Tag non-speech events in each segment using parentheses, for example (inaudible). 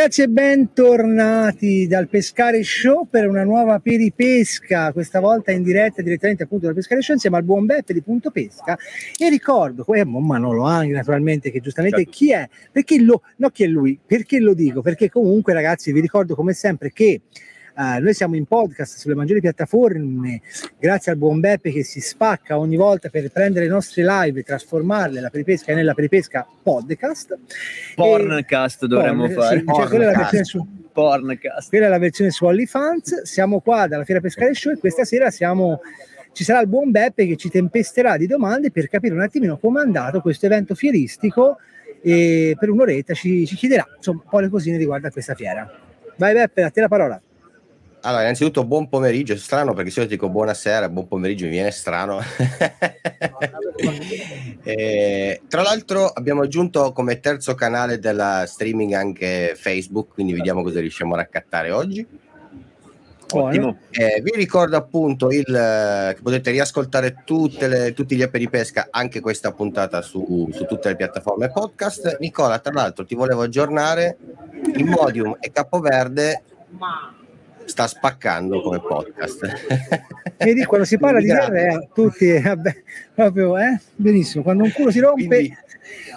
Ragazzi e bentornati dal Pescare Show per una nuova peripesca, questa volta in diretta direttamente appunto dal Pescare Show insieme al buon Beppe di Punto Pesca. E ricordo, eh, Manolo Angri naturalmente che giustamente certo. chi è, perché lo, no chi è lui, perché lo dico, perché comunque ragazzi vi ricordo come sempre che Uh, noi siamo in podcast sulle maggiori piattaforme, grazie al buon Beppe che si spacca ogni volta per prendere le nostre live e trasformarle la peripesca nella peripesca podcast. Porncast e, dovremmo porn, fare. Sì, cioè, quella, è la versione su, Porncast. quella è la versione su OnlyFans. Siamo qua dalla Fiera Pescare Show e questa sera siamo ci sarà il buon Beppe che ci tempesterà di domande per capire un attimino come è andato questo evento fieristico e per un'oretta ci, ci chiederà insomma un po' le cosine riguardo a questa fiera. Vai Beppe, a te la parola. Allora, innanzitutto buon pomeriggio, è strano perché se io dico buonasera, buon pomeriggio mi viene strano. (laughs) e, tra l'altro abbiamo aggiunto come terzo canale della streaming anche Facebook, quindi vediamo cosa riusciamo a raccattare oggi. Ottimo. Eh, vi ricordo appunto il, che potete riascoltare le, tutti gli app di pesca, anche questa puntata su, su, tutte le piattaforme podcast. Nicola, tra l'altro ti volevo aggiornare, Immodium e Capoverde sta spaccando come podcast. (laughs) Vedi, quando si parla di terra, tutti, vabbè, proprio, eh? benissimo, quando un culo si rompe, Quindi,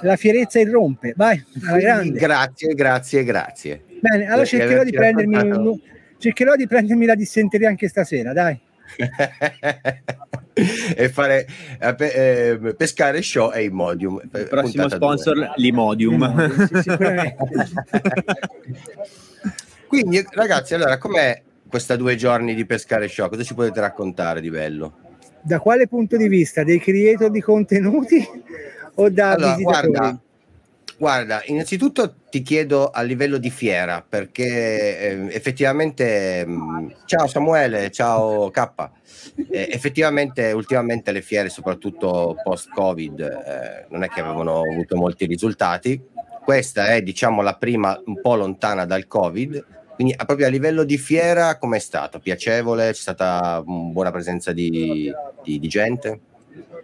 la fierezza irrompe, vai, alla grande. Grazie, grazie, grazie. Bene, allora cercherò di, prendermi, cercherò di prendermi la dissenteria anche stasera, dai. (laughs) e fare eh, eh, pescare show e Imodium. Il prossimo sponsor, due. l'Imodium. L'Imodium sì, (laughs) Quindi, ragazzi, allora, com'è questa due giorni di pescare show? Cosa ci potete raccontare di bello? Da quale punto di vista? Dei creator di contenuti (laughs) o da allora, guarda, guarda, innanzitutto ti chiedo a livello di fiera, perché eh, effettivamente, mh, mm, ciao Samuele, ciao K, eh, effettivamente ultimamente le fiere, soprattutto post-Covid, eh, non è che avevano avuto molti risultati. Questa è, diciamo, la prima un po' lontana dal Covid, quindi proprio a livello di fiera com'è stato? Piacevole? C'è stata una buona presenza di, di, di gente?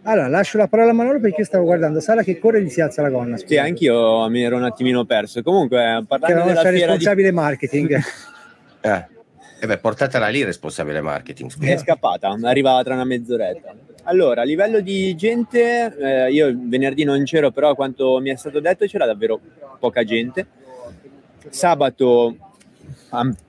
Allora, lascio la parola a Manolo perché io stavo guardando Sara che corre e gli si alza la gonna. Sì, anch'io mi ero un attimino perso. Comunque, parlando della fiera responsabile di... marketing. (laughs) eh. E beh, portatela lì responsabile marketing. Scusa. È scappata, arriva tra una mezz'oretta. Allora, a livello di gente, eh, io venerdì non c'ero, però quanto mi è stato detto c'era davvero poca gente. Sabato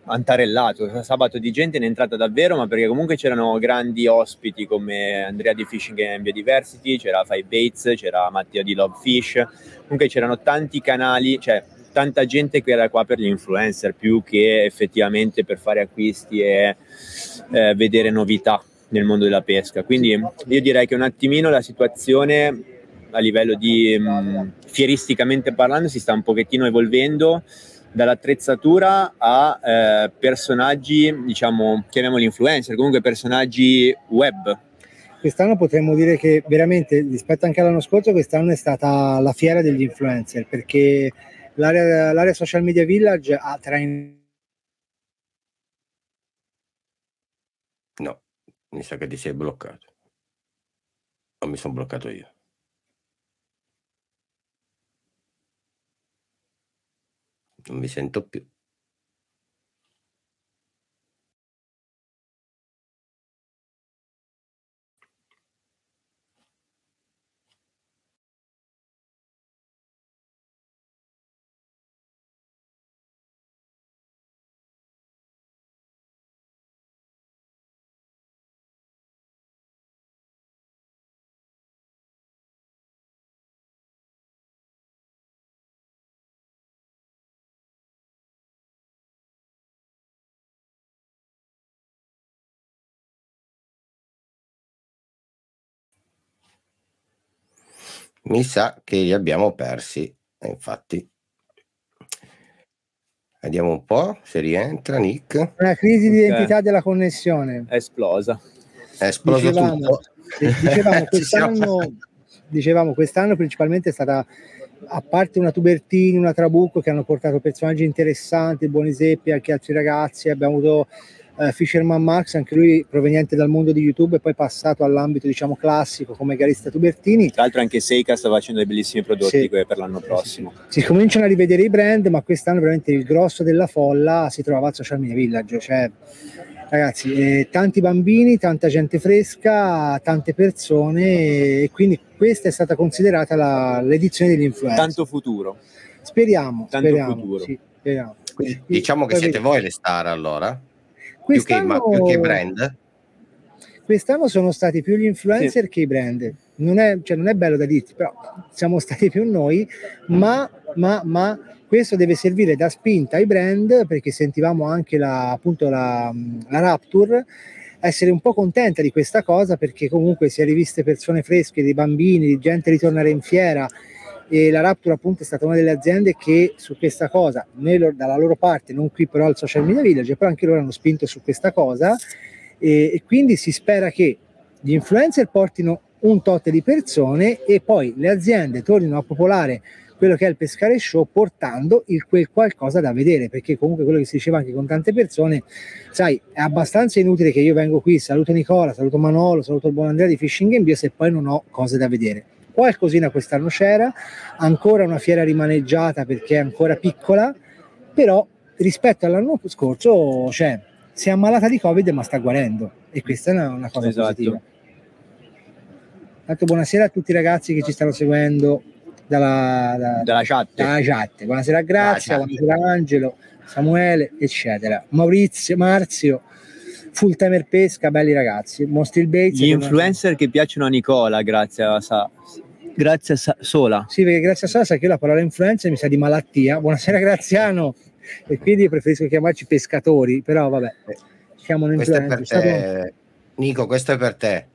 antarellato, sabato di gente ne è entrata davvero, ma perché comunque c'erano grandi ospiti come Andrea di Fishing and Biodiversity, c'era Five Bates, c'era Matteo di Love Fish, comunque c'erano tanti canali, cioè tanta gente che era qua per gli influencer più che effettivamente per fare acquisti e eh, vedere novità nel mondo della pesca. Quindi io direi che un attimino la situazione a livello di mh, mm, fieristicamente parlando si sta un pochettino evolvendo dall'attrezzatura a eh, personaggi, diciamo, chiamiamoli influencer, comunque personaggi web. Quest'anno potremmo dire che veramente rispetto anche all'anno scorso, quest'anno è stata la fiera degli influencer perché l'area, l'area social media village ha tra in... No, mi sa che ti sei bloccato. O mi sono bloccato io. Non mi sa che li abbiamo persi, infatti. Vediamo un po' se rientra Nick. Una crisi di identità della connessione. È esplosa. È esploso dicevamo, tutto. Dicevamo (laughs) quest'anno, dicevamo quest'anno principalmente è stata a parte una Tubertini, una Trabucco che hanno portato personaggi interessanti, Buoni Zeppi, anche altri ragazzi, abbiamo avuto eh, Fisherman Max, anche lui proveniente dal mondo di YouTube e poi passato all'ambito diciamo classico come Garista Tubertini. Tra l'altro anche Seika sta facendo dei bellissimi prodotti sì. per l'anno prossimo. Si cominciano a rivedere i brand, ma quest'anno veramente il grosso della folla si trova al Social Media Village, cioè ragazzi, eh, tanti bambini, tanta gente fresca, tante persone e quindi questa è stata considerata la, l'edizione degli influencer. Tanto futuro. Speriamo, Tanto speriamo, futuro. Sì, speriamo. Quindi, diciamo che siete voi le star allora? Più che, più che, i brand? Quest'anno sono stati più gli influencer sì. che i brand. Non è, cioè, non è bello da dirti, però siamo stati più noi, ma, ma, ma questo deve servire da spinta ai brand perché sentivamo anche la, appunto la, la Rapture essere un po' contenta di questa cosa perché comunque si è riviste persone fresche, dei bambini, gente ritornare in fiera e la Rapture appunto è stata una delle aziende che su questa cosa, loro, dalla loro parte, non qui però al Social Media Village, però anche loro hanno spinto su questa cosa. E, e quindi si spera che gli influencer portino un tot di persone e poi le aziende tornino a popolare quello che è il pescare show portando il quel qualcosa da vedere perché comunque quello che si diceva anche con tante persone sai è abbastanza inutile che io vengo qui saluto Nicola saluto Manolo saluto il buon Andrea di Fishing Bio se poi non ho cose da vedere qualcosina quest'anno c'era ancora una fiera rimaneggiata perché è ancora piccola però rispetto all'anno scorso cioè, si è ammalata di covid ma sta guarendo e questa è una, una cosa esatto. positiva Tanto buonasera a tutti i ragazzi che ci stanno seguendo dalla, da, dalla, chat. dalla chat. Buonasera a Grazia, buonasera Angelo, Samuele, eccetera. Maurizio, Marzio, Full Timer Pesca, belli ragazzi. Mostri il Bates. Gli influencer che piacciono a Nicola, grazie a Sa. Grazie a Sa- Sola. Sì, perché grazie a Sola sa che io la parola influencer mi sa di malattia. Buonasera Graziano. E quindi preferisco chiamarci pescatori, però vabbè. Chiamano influencer. Questo è per te. Stato... Nico, questo è per te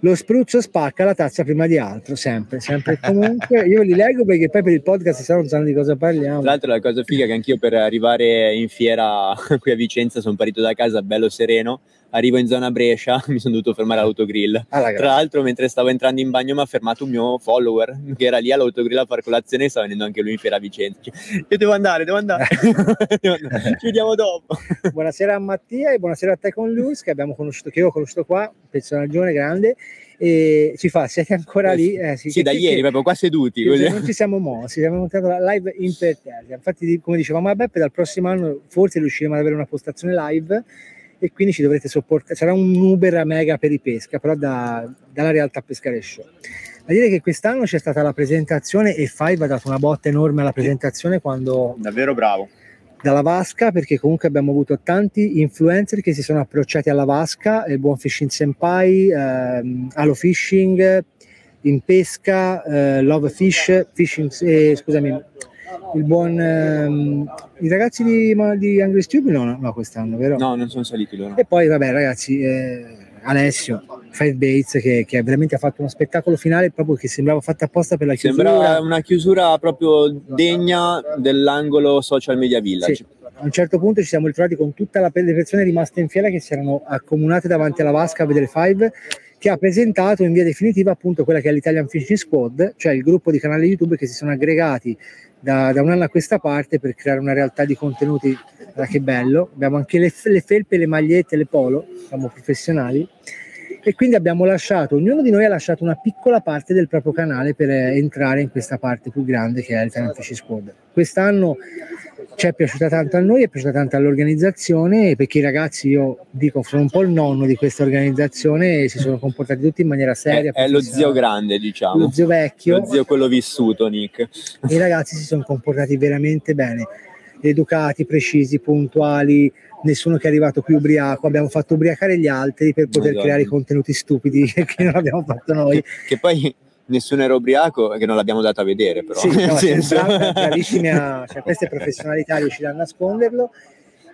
lo spruzzo spacca la tazza prima di altro, sempre, sempre e comunque. (laughs) Io li leggo perché poi per il podcast si non sanno di cosa parliamo. Tra l'altro la cosa figa è che anch'io per arrivare in fiera (laughs) qui a Vicenza sono partito da casa bello sereno, arrivo in zona Brescia, (laughs) mi sono dovuto fermare all'autogrill. Ah, Tra l'altro mentre stavo entrando in bagno mi ha fermato un mio follower che era lì all'autogrill a fare colazione e stava venendo anche lui in fiera a Vicenza. Io devo andare, devo andare. (laughs) Ci vediamo dopo. (laughs) Buonasera a Mattia e buonasera a te con Luz che abbiamo conosciuto, che io ho conosciuto qua, personaggio grande e ci fa siete ancora lì eh, sì, sì da ieri che, proprio qua seduti non ci siamo mossi siamo montati la live imperterrita infatti come dicevamo a Beppe dal prossimo anno forse riusciremo ad avere una postazione live e quindi ci dovrete sopportare sarà un Uber mega per i pesca però da, dalla realtà pescare show. A dire che quest'anno c'è stata la presentazione e Five ha dato una botta enorme alla presentazione quando davvero bravo. dalla vasca perché comunque abbiamo avuto tanti influencer che si sono approcciati alla vasca, il buon Fishing Senpai, ehm, Halo Fishing, in pesca, eh, Love Fish, fishing, eh, scusami, il buon ehm, i ragazzi di, di Angry Stupid no, no, quest'anno, vero? No, non sono saliti loro. E poi vabbè ragazzi, eh, Alessio, Five Bates che, che, veramente ha fatto uno spettacolo finale proprio che sembrava fatto apposta per la chiusura. Sembra una chiusura proprio degna dell'angolo social media village. Sì. A un certo punto ci siamo ritrovati con tutte le persone rimaste in fiera che si erano accomunate davanti alla vasca a vedere Five che ha presentato in via definitiva appunto quella che è l'Italian Fishing Squad, cioè il gruppo di canali YouTube che si sono aggregati da, da un anno a questa parte per creare una realtà di contenuti. Guarda che bello, abbiamo anche le, le felpe, le magliette, le polo, siamo professionali e quindi abbiamo lasciato, ognuno di noi ha lasciato una piccola parte del proprio canale per entrare in questa parte più grande che è l'Italian Fishing Squad. Quest'anno ci è piaciuta tanto a noi, è piaciuta tanto all'organizzazione perché i ragazzi, io dico, sono un po' il nonno di questa organizzazione e si sono comportati tutti in maniera seria. È, è lo zio grande, diciamo. Lo zio vecchio. Lo zio quello vissuto, Nick. I ragazzi si sono comportati veramente bene, educati, precisi, puntuali, nessuno che è arrivato qui ubriaco, abbiamo fatto ubriacare gli altri per poter Madonna. creare contenuti stupidi (laughs) che non abbiamo fatto noi. Che, che poi nessuno era ubriaco che non l'abbiamo dato a vedere però. Sì, no, (laughs) senso... bravi, bravissimi a cioè, queste professionalità riuscire a nasconderlo.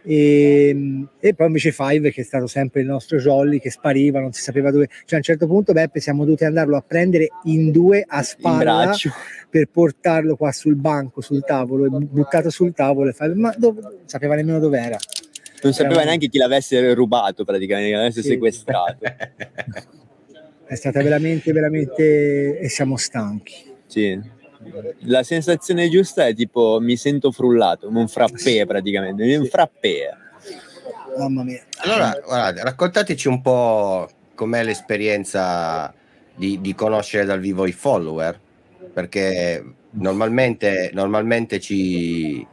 E, e, poi invece Five che è stato sempre il nostro jolly che spariva non si sapeva dove. Cioè a un certo punto Beppe siamo dovuti andarlo a prendere in due a spalla per portarlo qua sul banco sul tavolo buttato sul tavolo e Five, ma dove, non sapeva nemmeno dove era non sapeva neanche chi l'avesse rubato praticamente, chi l'avesse sì. sequestrato è stata veramente, veramente e siamo stanchi. Sì. La sensazione giusta è tipo mi sento frullato, un frappè praticamente, un frappè. Mamma mia. Allora, guardate, raccontateci un po' com'è l'esperienza di, di conoscere dal vivo i follower, perché normalmente, normalmente ci,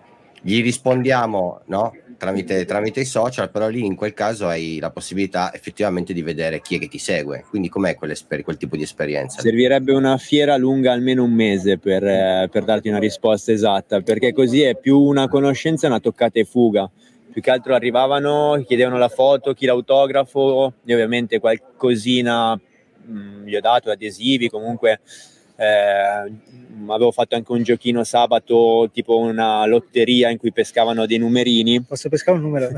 gli rispondiamo no? Tramite, tramite, i social, però lì in quel caso hai la possibilità effettivamente di vedere chi è che ti segue. Quindi com'è quel tipo di esperienza? Servirebbe una fiera lunga almeno un mese per, eh, per darti una risposta esatta, perché così è più una conoscenza e una toccata e fuga più che altro arrivavano, chiedevano la foto, chi l'autografo, e ovviamente qualcosina mh, mm, gli ho dato, adesivi, comunque eh, avevo fatto anche un giochino sabato, tipo una lotteria in cui pescavano dei numerini. Posso pescare un numero?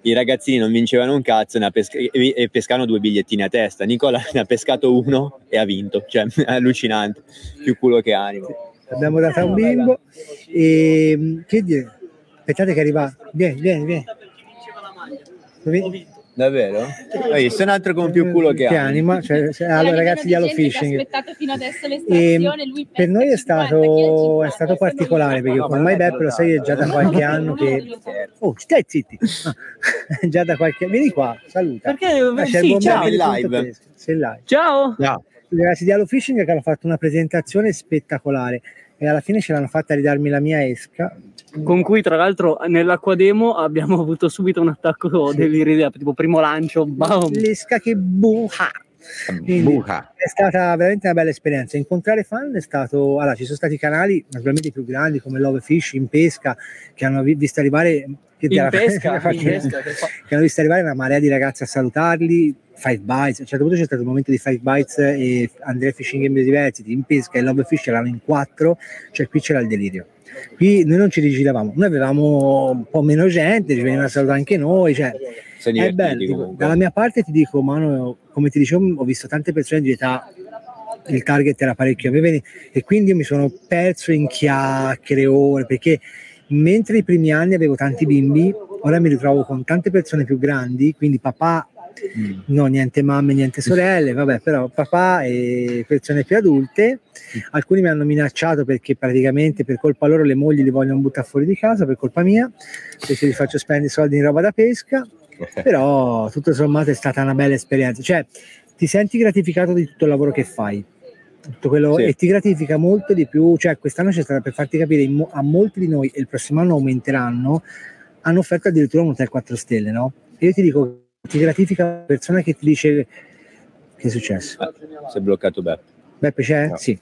I ragazzini non vincevano un cazzo ne pesca- e pescavano due bigliettini a testa. Nicola ne ha pescato uno e ha vinto, cioè (laughs) è allucinante, più culo che animo. Abbiamo dato a un bimbo e che dire? Aspettate che arriva. Vieni, vieni, vieni. vieni. Davvero? Hai visto un altro con più culo che, che anima. Cioè, cioè, allora, ragazzi di Allo Fishing. E ehm, per noi è stato, è stato particolare perché ormai Beppe lo sai è già da qualche anno che. Oh, stai zitti! (laughs) già da qualche. Vieni qua, saluta. Perché ah, sì, ciao, live. Sei live. Ciao! Ciao! Ragazzi di Allo Fishing che hanno fatto una presentazione spettacolare e alla fine ce l'hanno fatta a ridarmi la mia esca con cui tra l'altro nell'acqua demo abbiamo avuto subito un attacco sì. dell'iridia tipo primo lancio bam. l'esca che buha Buha. è stata veramente una bella esperienza incontrare fan è stato allora ci sono stati canali naturalmente più grandi come Love Fish in pesca che hanno visto arrivare che, in pesca, (laughs) in pesca, che hanno visto arrivare una marea di ragazzi a salutarli Five Bites, a un certo punto c'è stato il momento di Five Bites e Andrea Fishing Game Biodiversity in pesca e Love Fish erano in quattro, cioè qui c'era il delirio. Qui noi non ci rigiravamo, noi avevamo un po' meno gente, ci venivano a salutare anche noi, cioè è bello. Dico, dalla mia parte ti dico, Mano, come ti dicevo, ho visto tante persone di età il target era parecchio e quindi io mi sono perso in chiacchiere ore perché mentre i primi anni avevo tanti bimbi ora mi ritrovo con tante persone più grandi quindi papà Mm. No, niente mamme, niente sorelle, vabbè, però papà e persone più adulte. Alcuni mi hanno minacciato perché praticamente per colpa loro le mogli li vogliono buttare fuori di casa, per colpa mia, perché li faccio spendere soldi in roba da pesca. Però tutto sommato è stata una bella esperienza. Cioè, ti senti gratificato di tutto il lavoro che fai. Tutto quello, sì. e ti gratifica molto di più. Cioè, quest'anno c'è stata per farti capire a molti di noi, e il prossimo anno aumenteranno, hanno offerto addirittura un hotel 4 stelle, no? E io ti dico ti gratifica la persona che ti dice che è successo? Ah, si è bloccato Beppe. Beppe c'è? No. Sì.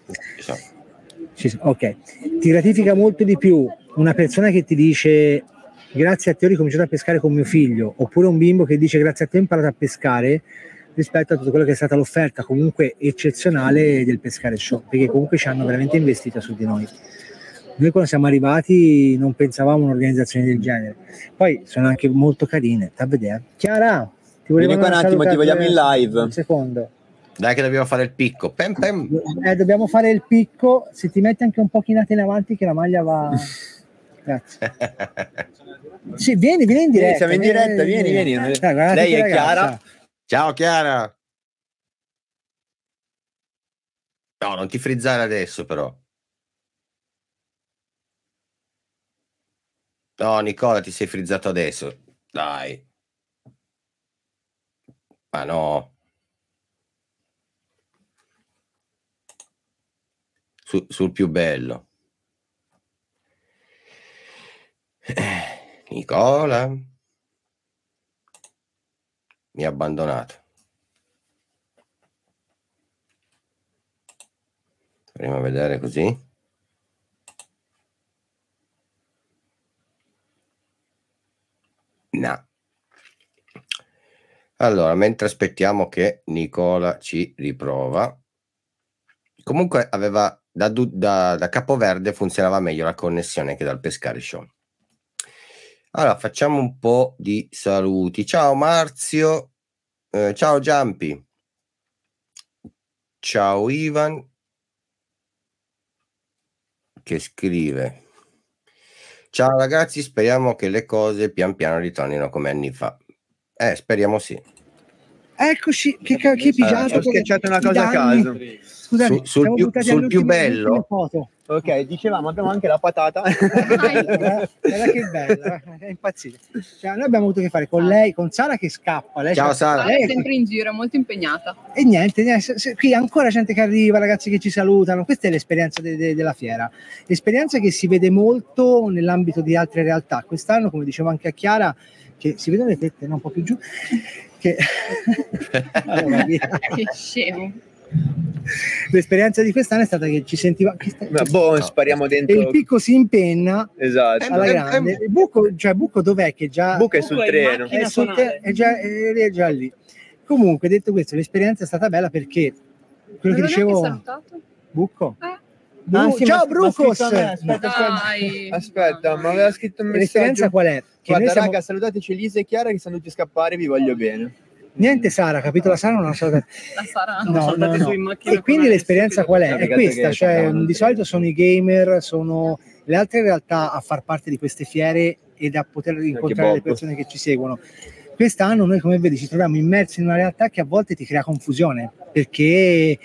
Ci, ok. Ti gratifica molto di più una persona che ti dice grazie a te ho ricominciato a pescare con mio figlio, oppure un bimbo che dice grazie a te ho imparato a pescare rispetto a tutto quello che è stata l'offerta comunque eccezionale del pescare show, perché comunque ci hanno veramente investito su di noi. Noi quando siamo arrivati non pensavamo a un'organizzazione del genere. Poi sono anche molto carine, da vedere. Chiara, ti volevo Vieni qua un attimo, ti vogliamo in live. Un secondo. Dai che dobbiamo fare il picco. Pem, pem. Eh, dobbiamo fare il picco. Se ti metti anche un po' chinata in avanti che la maglia va... (laughs) Grazie. sì, vieni, vieni in diretta. siamo in diretta, vieni, vieni. vieni. Dai, Lei è Chiara. Ciao Chiara. No, non ti frizzare adesso però. No, Nicola, ti sei frizzato adesso. Dai. Ma no. Su, sul più bello. Eh, Nicola. Mi ha abbandonato. A vedere così. No. Allora, mentre aspettiamo che Nicola ci riprova, comunque aveva da, da, da Capoverde funzionava meglio la connessione che dal Pescare Show. Allora, facciamo un po' di saluti. Ciao Marzio, eh, ciao Giampi, ciao Ivan che scrive Ciao ragazzi, speriamo che le cose pian piano ritornino come anni fa. Eh, speriamo sì. Eccoci, che, che pigiato. Ho schiacciato una cosa a caso. Scusate, Su, sul più, sul più bello. Ok, dicevamo, abbiamo anche la patata. Guarda (laughs) che bella. è impazzita. Cioè, noi abbiamo avuto a che fare con lei, con Sara che scappa. Lei Ciao Sara. lei è sempre in giro, molto impegnata. E niente, niente, se- qui ancora gente che arriva, ragazzi che ci salutano. Questa è l'esperienza de- de- della fiera. L'esperienza che si vede molto nell'ambito di altre realtà. Quest'anno, come dicevo anche a Chiara, che si vedono le tette no, un po' più giù, che Allora. (laughs) Che scemo. L'esperienza di quest'anno è stata che ci sentiva che sta- Ma boh, No. spariamo e dentro. il picco si impenna Esatto. alla grande. eh, Il buco, cioè buco dov'è che già Buca è sul Buco è treno. è, sul te- è già, è- è già lì. Comunque, detto questo, l'esperienza è stata bella perché quello che Non dicevo? Bucco. Eh. Bru- Ah, sì, ciao Brucos! aspetta, Dai. Aspetta, ma aveva scritto un L'esperienza messaggio. qual è? Che Guarda, noi siamo- raga, salutateci Lisa e Chiara che sono tutti a scappare, vi voglio bene. Niente Sara, capito? La Sara non ha (laughs) salutato. La Sara. No, no, no. su in macchina E quindi l'esperienza qual è? È questa, cioè di solito sono i gamer, sono le altre realtà a far parte di queste fiere ed a poter incontrare le persone che ci seguono. Quest'anno noi come vedi ci troviamo immersi in una realtà che a volte ti crea confusione perché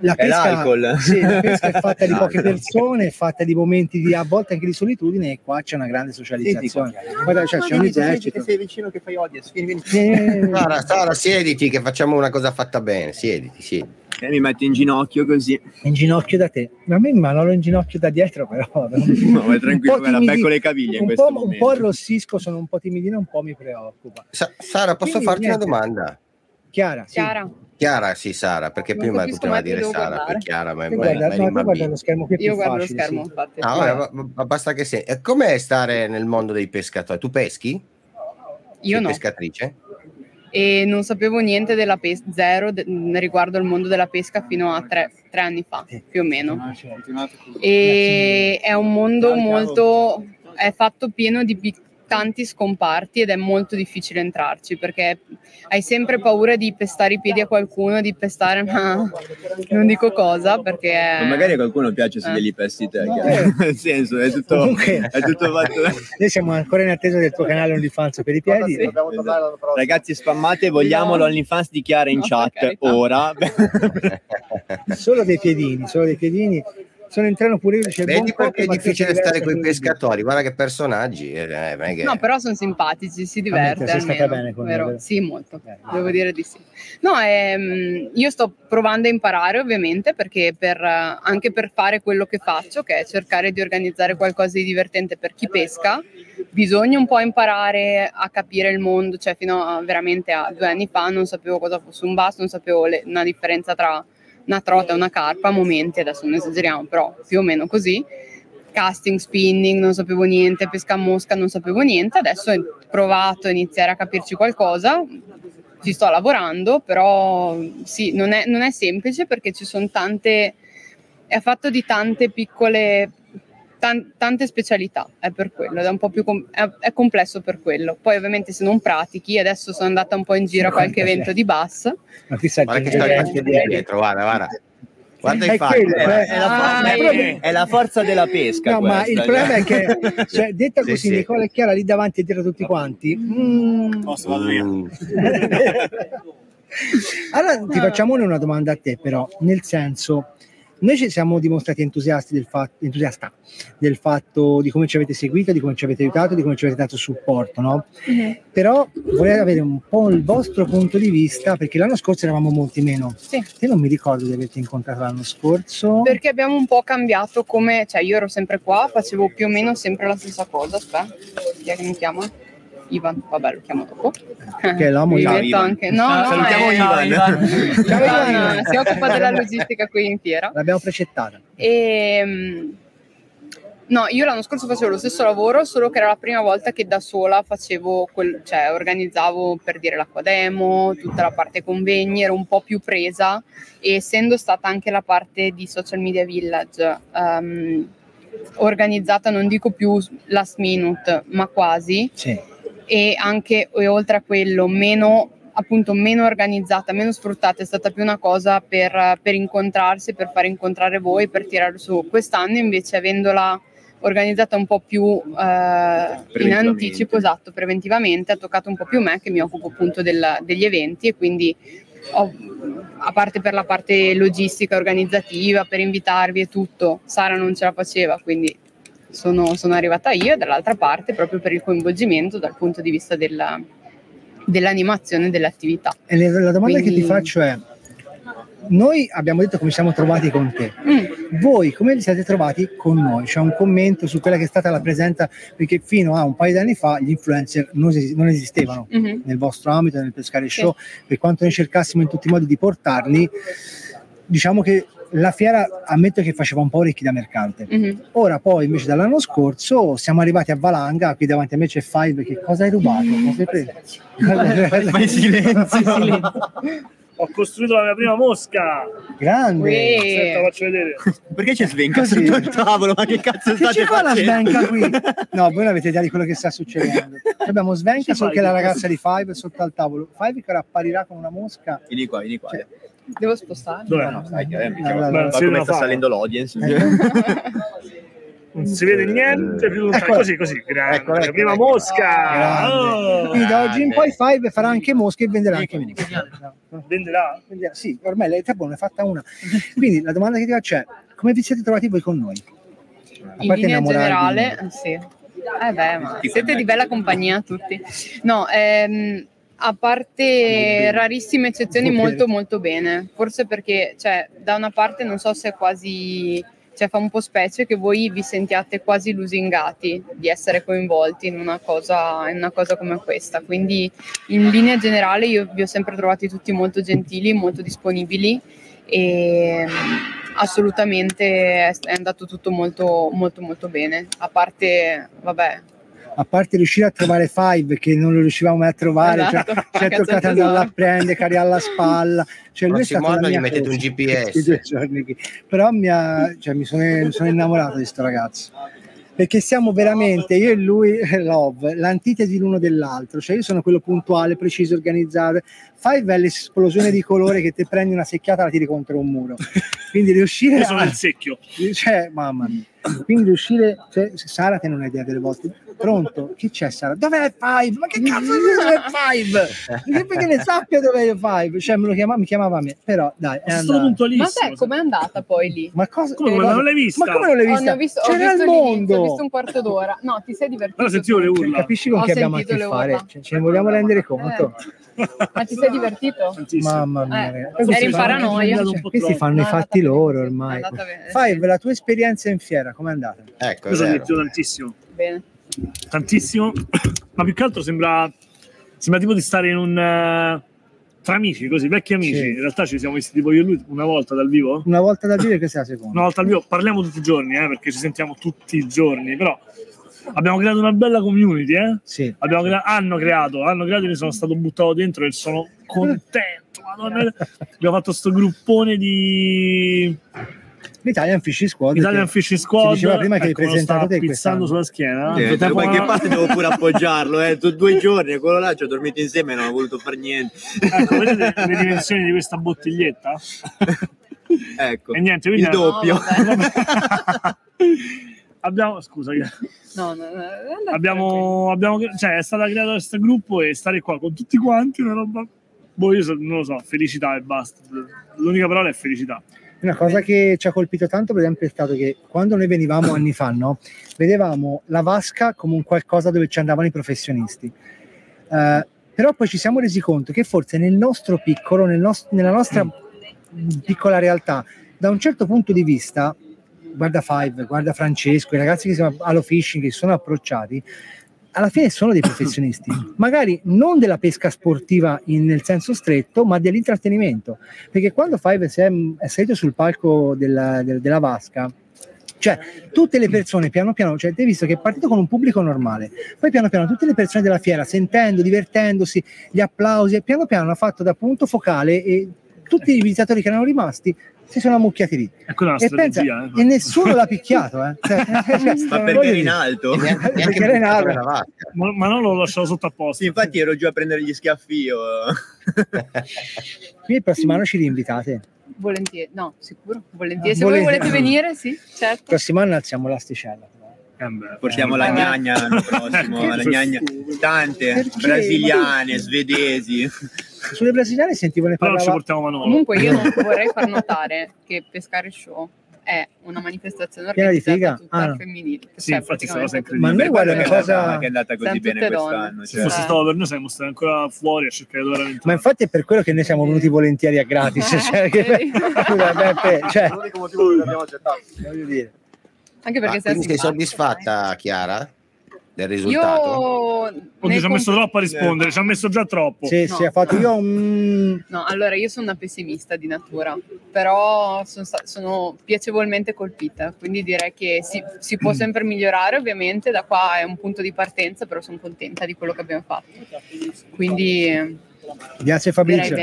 la È pesca, l'alcol. sì, la pesca è fatta di (laughs) poche persone, è fatta di momenti di, a volte anche di solitudine e qua c'è una grande socializzazione. Guarda, cioè, c'è un esercito. sei vicino che fai audience. Vieni, Eh, Sara, Sara, siediti che facciamo una cosa fatta bene. Siediti, siediti. E mi metti in ginocchio così. in ginocchio da te. Ma a me ma non lo in ginocchio da dietro, però. (laughs) No, vai tranquillo, Un po' guarda, timidi- becco le caviglie in un questo po', un momento. po' arrossisco, sono un po' timidino, un po' mi preoccupa. Sa- Sara, posso Quindi, farti niente. una domanda? Chiara, sì. Chiara. Sì, Sara, perché Non prima continuava a dire Sara, poi. Chiara, ma, ma, guarda, ma no, guarda lo schermo che Io guardo lo facile, schermo, sì. infatti. Ah, vabbè, ma, ma basta che sei. E com'è stare nel mondo dei pescatori? Tu peschi? Io Sei no. pescatrice? E non sapevo niente della pesca, zero de- riguardo il mondo della pesca fino a tre, tre anni fa, più o meno. E è un mondo molto, è fatto pieno di pic- tanti scomparti ed è molto difficile entrarci perché hai sempre paura di pestare i piedi a qualcuno, di pestare, ma (laughs) non dico cosa perché... è- Ma magari a qualcuno piace se Eh. glieli pesti te. No. chiaro. (laughs) Nel senso, è tutto, Comunque- è tutto fatto. Noi siamo ancora in attesa del tuo canale OnlyFans per i piedi. Ragazzi, spammate, vogliamo l'OnlyFans di Chiara in No, chat ora. Solo dei piedini, solo dei piedini. Sono in treno pure io, il Vedi perché è difficile si stare diverte con i pescatori? Guarda che personaggi. eh, che- No, però sono simpatici, si diverte. sei stata almeno, bene con vero? loro. Sì, molto. Bene. Devo dire di sì. No, ehm, io sto provando a imparare ovviamente perché per, eh, anche per fare quello che faccio, che è cercare di organizzare qualcosa di divertente per chi pesca, bisogna un po' imparare a capire il mondo, cioè fino a veramente a due anni fa non sapevo cosa fosse un basso, non sapevo le- una differenza tra una trota una carpa, a momenti, adesso non esageriamo, però più o meno così casting, spinning, non sapevo niente, pesca a mosca, non sapevo niente. Adesso ho provato a iniziare a capirci qualcosa, ci sto lavorando, però sì, non è, non è semplice perché ci sono tante, è fatto di tante piccole, tan- tante specialità, è per quello, ed è un po' più com- è, è complesso per quello. Poi ovviamente se non pratichi, adesso sono andata un po' in giro a qualche evento di bass, Ma chissà Guarda che Eh, anche dietro, guarda, guarda. Guarda È i fatti. eh. È la, Ah, forza, eh. è la forza della pesca. No, ma il problema è che, cioè, detta Sì, così, sì. Nicola e Chiara lì davanti e dietro tutti quanti. mm. Mm. (laughs) allora ti facciamo una domanda a te, però, nel senso, noi ci siamo dimostrati entusiasti del fatto, entusiasta del fatto di come ci avete seguito, di come ci avete aiutato, di come ci avete dato supporto, no? Però vorrei avere un po' il vostro punto di vista, perché l'anno scorso eravamo molti meno. Sì. Te non mi ricordo di averti incontrato l'anno scorso. perché abbiamo un po' cambiato come, cioè io ero sempre qua, facevo più o meno sempre la stessa cosa, aspetta, chi è che mi chiama? Ivan, vabbè lo chiamo dopo. Che è l'uomo (laughs) Mi Ivan. metto anche... No, Ah, no, salutiamo è- Ivan. (laughs) Ciao, No, Ivan. no, si occupa della logistica qui in fiera. L'abbiamo precettata. E, mm, no, io l'anno scorso facevo lo stesso lavoro, solo che era la prima volta che da sola facevo, quel, cioè organizzavo per dire l'acqua demo, tutta la parte convegni, ero un po' più presa e essendo stata anche la parte di social media village ehm, organizzata, non dico più last minute, ma quasi, Sì. E anche e oltre a quello meno appunto meno organizzata, meno sfruttata, è stata più una cosa per, per incontrarsi, per far incontrare voi, per tirare su. Quest'anno invece avendola organizzata un po' più eh, in anticipo, esatto, preventivamente, ha toccato un po' più me che mi occupo appunto del- degli eventi e quindi ho- a parte per la parte logistica, organizzativa, per invitarvi e tutto, Sara non ce la faceva, quindi sono, sono arrivata io e dall'altra parte proprio per il coinvolgimento dal punto di vista della- dell'animazione dell'attività. E la domanda che Quindi- ti faccio è, noi abbiamo detto come siamo trovati con te, Mm, voi come vi siete trovati con noi? C'è un commento su quella che è stata la presenza, perché fino a un paio di anni fa gli influencer non, esi- non esistevano mhm. nel vostro ambito, nel pescare Sì. show, per quanto noi cercassimo in tutti i modi di portarli, diciamo che la fiera ammetto che faceva un po' orecchi da mercante. Mhm. Ora poi invece dall'anno scorso siamo arrivati a Valanga, qui davanti a me c'è Five, che cosa hai rubato? Cosa hai preso? Fai silenzio. (laughs) Ho costruito la mia prima mosca. Grande! Aspetta, faccio vedere. Perché c'è svenca Così. sotto il tavolo? Ma che cazzo Che state ci fa la facendo? svenca qui? (laughs) No, voi non avete idea di quello che sta succedendo. Abbiamo svenca, Ci so fai che è la ragazza di Five sotto al tavolo. Five che ora apparirà con una mosca. Vieni qua, vieni qua. Cioè, Devo spostare? Dov'è? No, no, stai, eh, ma allora, come vede sta salendo l'audience? (laughs) Non si vede niente più lontano. Ecco. Così, così. Grande. Ecco, ecco, la prima ecco. mosca. Oh. Quindi da oggi in poi Five farà anche mosche e venderà anche mosche. Venderà? Venderà- Sì, ormai lei è buono, ne è fatta una. Quindi la domanda che ti faccio è, come vi siete trovati voi con noi? A In parte linea generale, sì. Eh beh, ma siete di bella compagnia tutti. No, ehm, a parte rarissime eccezioni, molto molto bene. Forse perché, cioè, da una parte non so se è quasi, cioè fa un po' specie che voi vi sentiate quasi lusingati di essere coinvolti in una cosa, in una cosa come questa. Quindi, in linea generale, io vi ho sempre trovati tutti molto gentili, molto disponibili e assolutamente è andato tutto molto molto molto bene a parte vabbè A parte riuscire a trovare Five che non lo riuscivamo mai a trovare, Esatto. cioè, ci è toccato andarla a prendere, cari alla spalla. Cioè, lui è Prossimo stato la anno gli mia mettete cosa un GPS. questi due giorni qui. Però mi, ha- cioè, mi, sono, mi sono innamorato di questo ragazzo. Perché siamo veramente, io e lui, (laughs) love, l'antitesi l'uno dell'altro. Cioè, io sono quello puntuale, preciso, organizzato. Five è l'esplosione di colore che ti prendi una secchiata e la tiri contro un muro. Quindi riuscire Io (laughs) sono a, il secchio. cioè, mamma mia. Quindi riuscire, cioè, Sara te non hai idea delle volte. Pronto? Chi c'è Sara? Dov'è Five? Ma che cazzo dov'è Five? Perché, perché ne sappia dov'è Five? Cioè, me lo chiama, mi chiamava a me. Però dai, è stato puntualissimo. ma sai com'è andata poi lì Ma cosa? Come, eh, non l'hai vista? Ma come non l'hai Oh, vista? ho visto, ho C'era visto il mondo. ho visto un quarto d'ora no ti sei divertito Però sentivo le urla. Capisci con Ho chi abbiamo a che fare? Cioè, ce ne vogliamo rendere conto? Ma ti sei divertito? Tantissimo. Mamma mia, Eh, eri in paranoia. Questi fanno No, i fatti loro ormai. sì. la tua esperienza in fiera, com'è andata? Ecco, è Io sono vero. divertito tantissimo. bene Tantissimo. Ma più che altro sembra, sembra tipo di stare in un... eh, tra amici, così, vecchi amici. Sì. In realtà ci siamo visti tipo io e lui una volta dal vivo. Una volta da dire e questa è la seconda. Una volta al vivo. Parliamo tutti i giorni, eh, perché ci sentiamo tutti i giorni. Però abbiamo creato una bella community, eh. Sì. Abbiamo crea- hanno creato, hanno creato, io sono stato buttato dentro e sono contento. Madonna. Abbiamo fatto sto gruppone di L'Italian Fishing Squad. Italian Fishing Squad. si diceva prima che hai Ecco, lo presentato sta te pizzando quest'anno. sulla schiena. Eh, da qualche parte devo pure appoggiarlo, eh. Due giorni e quello là ci ho dormito insieme e non ho voluto fare niente. Ecco, vedete le dimensioni di questa bottiglietta? (laughs) Ecco, E niente, il quindi doppio. No. (laughs) abbiamo, scusa, che- no, no, no, abbiamo, abbiamo, cioè, è stata creata questo gruppo e stare qua con tutti quanti, una roba, boh, io so- non lo so, felicità e basta. L'unica parola è felicità. Una cosa che ci ha colpito tanto, per esempio, è stato che quando noi venivamo anni fa, no, vedevamo la vasca come un qualcosa dove ci andavano i professionisti. Eh, però poi ci siamo resi conto che forse nel nostro piccolo, nel nos- nella nostra mh, piccola realtà, da un certo punto di vista, guarda Five, guarda Francesco, i ragazzi che si chiamano Halo Fishing che sono approcciati, alla fine sono dei professionisti, (clears throat) magari non della pesca sportiva in- nel senso stretto, ma dell'intrattenimento. Perché quando Five si è, è salito sul palco della, del- della vasca, cioè tutte le persone piano piano, cioè, hai visto che è partito con un pubblico normale, poi piano piano tutte le persone della fiera, sentendo, divertendosi, gli applausi, e piano piano ha fatto da punto focale e tutti i visitatori che erano rimasti si sono ammucchiati lì. Ecco una E, pensa, eh. e nessuno l'ha picchiato, eh. Cioè, cioè, (laughs) Sta voglio per dire, in alto. Neanche, neanche Perché era in vasca. Ma, ma non l'ho lasciato sotto apposta. Sì, infatti ero giù a prendere gli schiaffi io. Quindi il prossimo anno ci rinvitate. Il volentieri no sicuro volentieri se Ah, voi volentieri. volete venire sì certo prossimo anno alziamo l'asticella. Beh, Portiamo eh, la gnagna l'anno (laughs) prossimo, la gnagna tante, Perché? brasiliane, svedesi. Sulle brasiliane sentivo ne Però non ci parlava portiamo Manolo. comunque io non (laughs) vorrei far notare che pescare show è una manifestazione Piena di organizzata figa? tutta Ah, no. femminile. Sì, Cioè, infatti sta cosa praticamente- incredibile. Ma noi guarda Perché cosa... che è andata così bene quest'anno. Se cioè. fosse Eh. stato per noi saremmo stati ancora fuori a cercare di Ma infatti è per quello che noi siamo venuti volentieri a gratis. (laughs) Cioè, che, Vedi? scusa, Beppe, cioè, L'unico motivo che abbiamo accettato. voglio dire. Anche perché sei quindi sei soddisfatta, Chiara, del risultato? Io Oddio, ci ha messo troppo a rispondere, ci ha messo già troppo. Sì, No. sì, ha fatto io un... No, allora io sono una pessimista di natura, però sono, sta- sono piacevolmente colpita, quindi direi che si, si può sempre migliorare ovviamente, da qua è un punto di partenza, però sono contenta di quello che abbiamo fatto. Quindi eh, Grazie Fabrizio.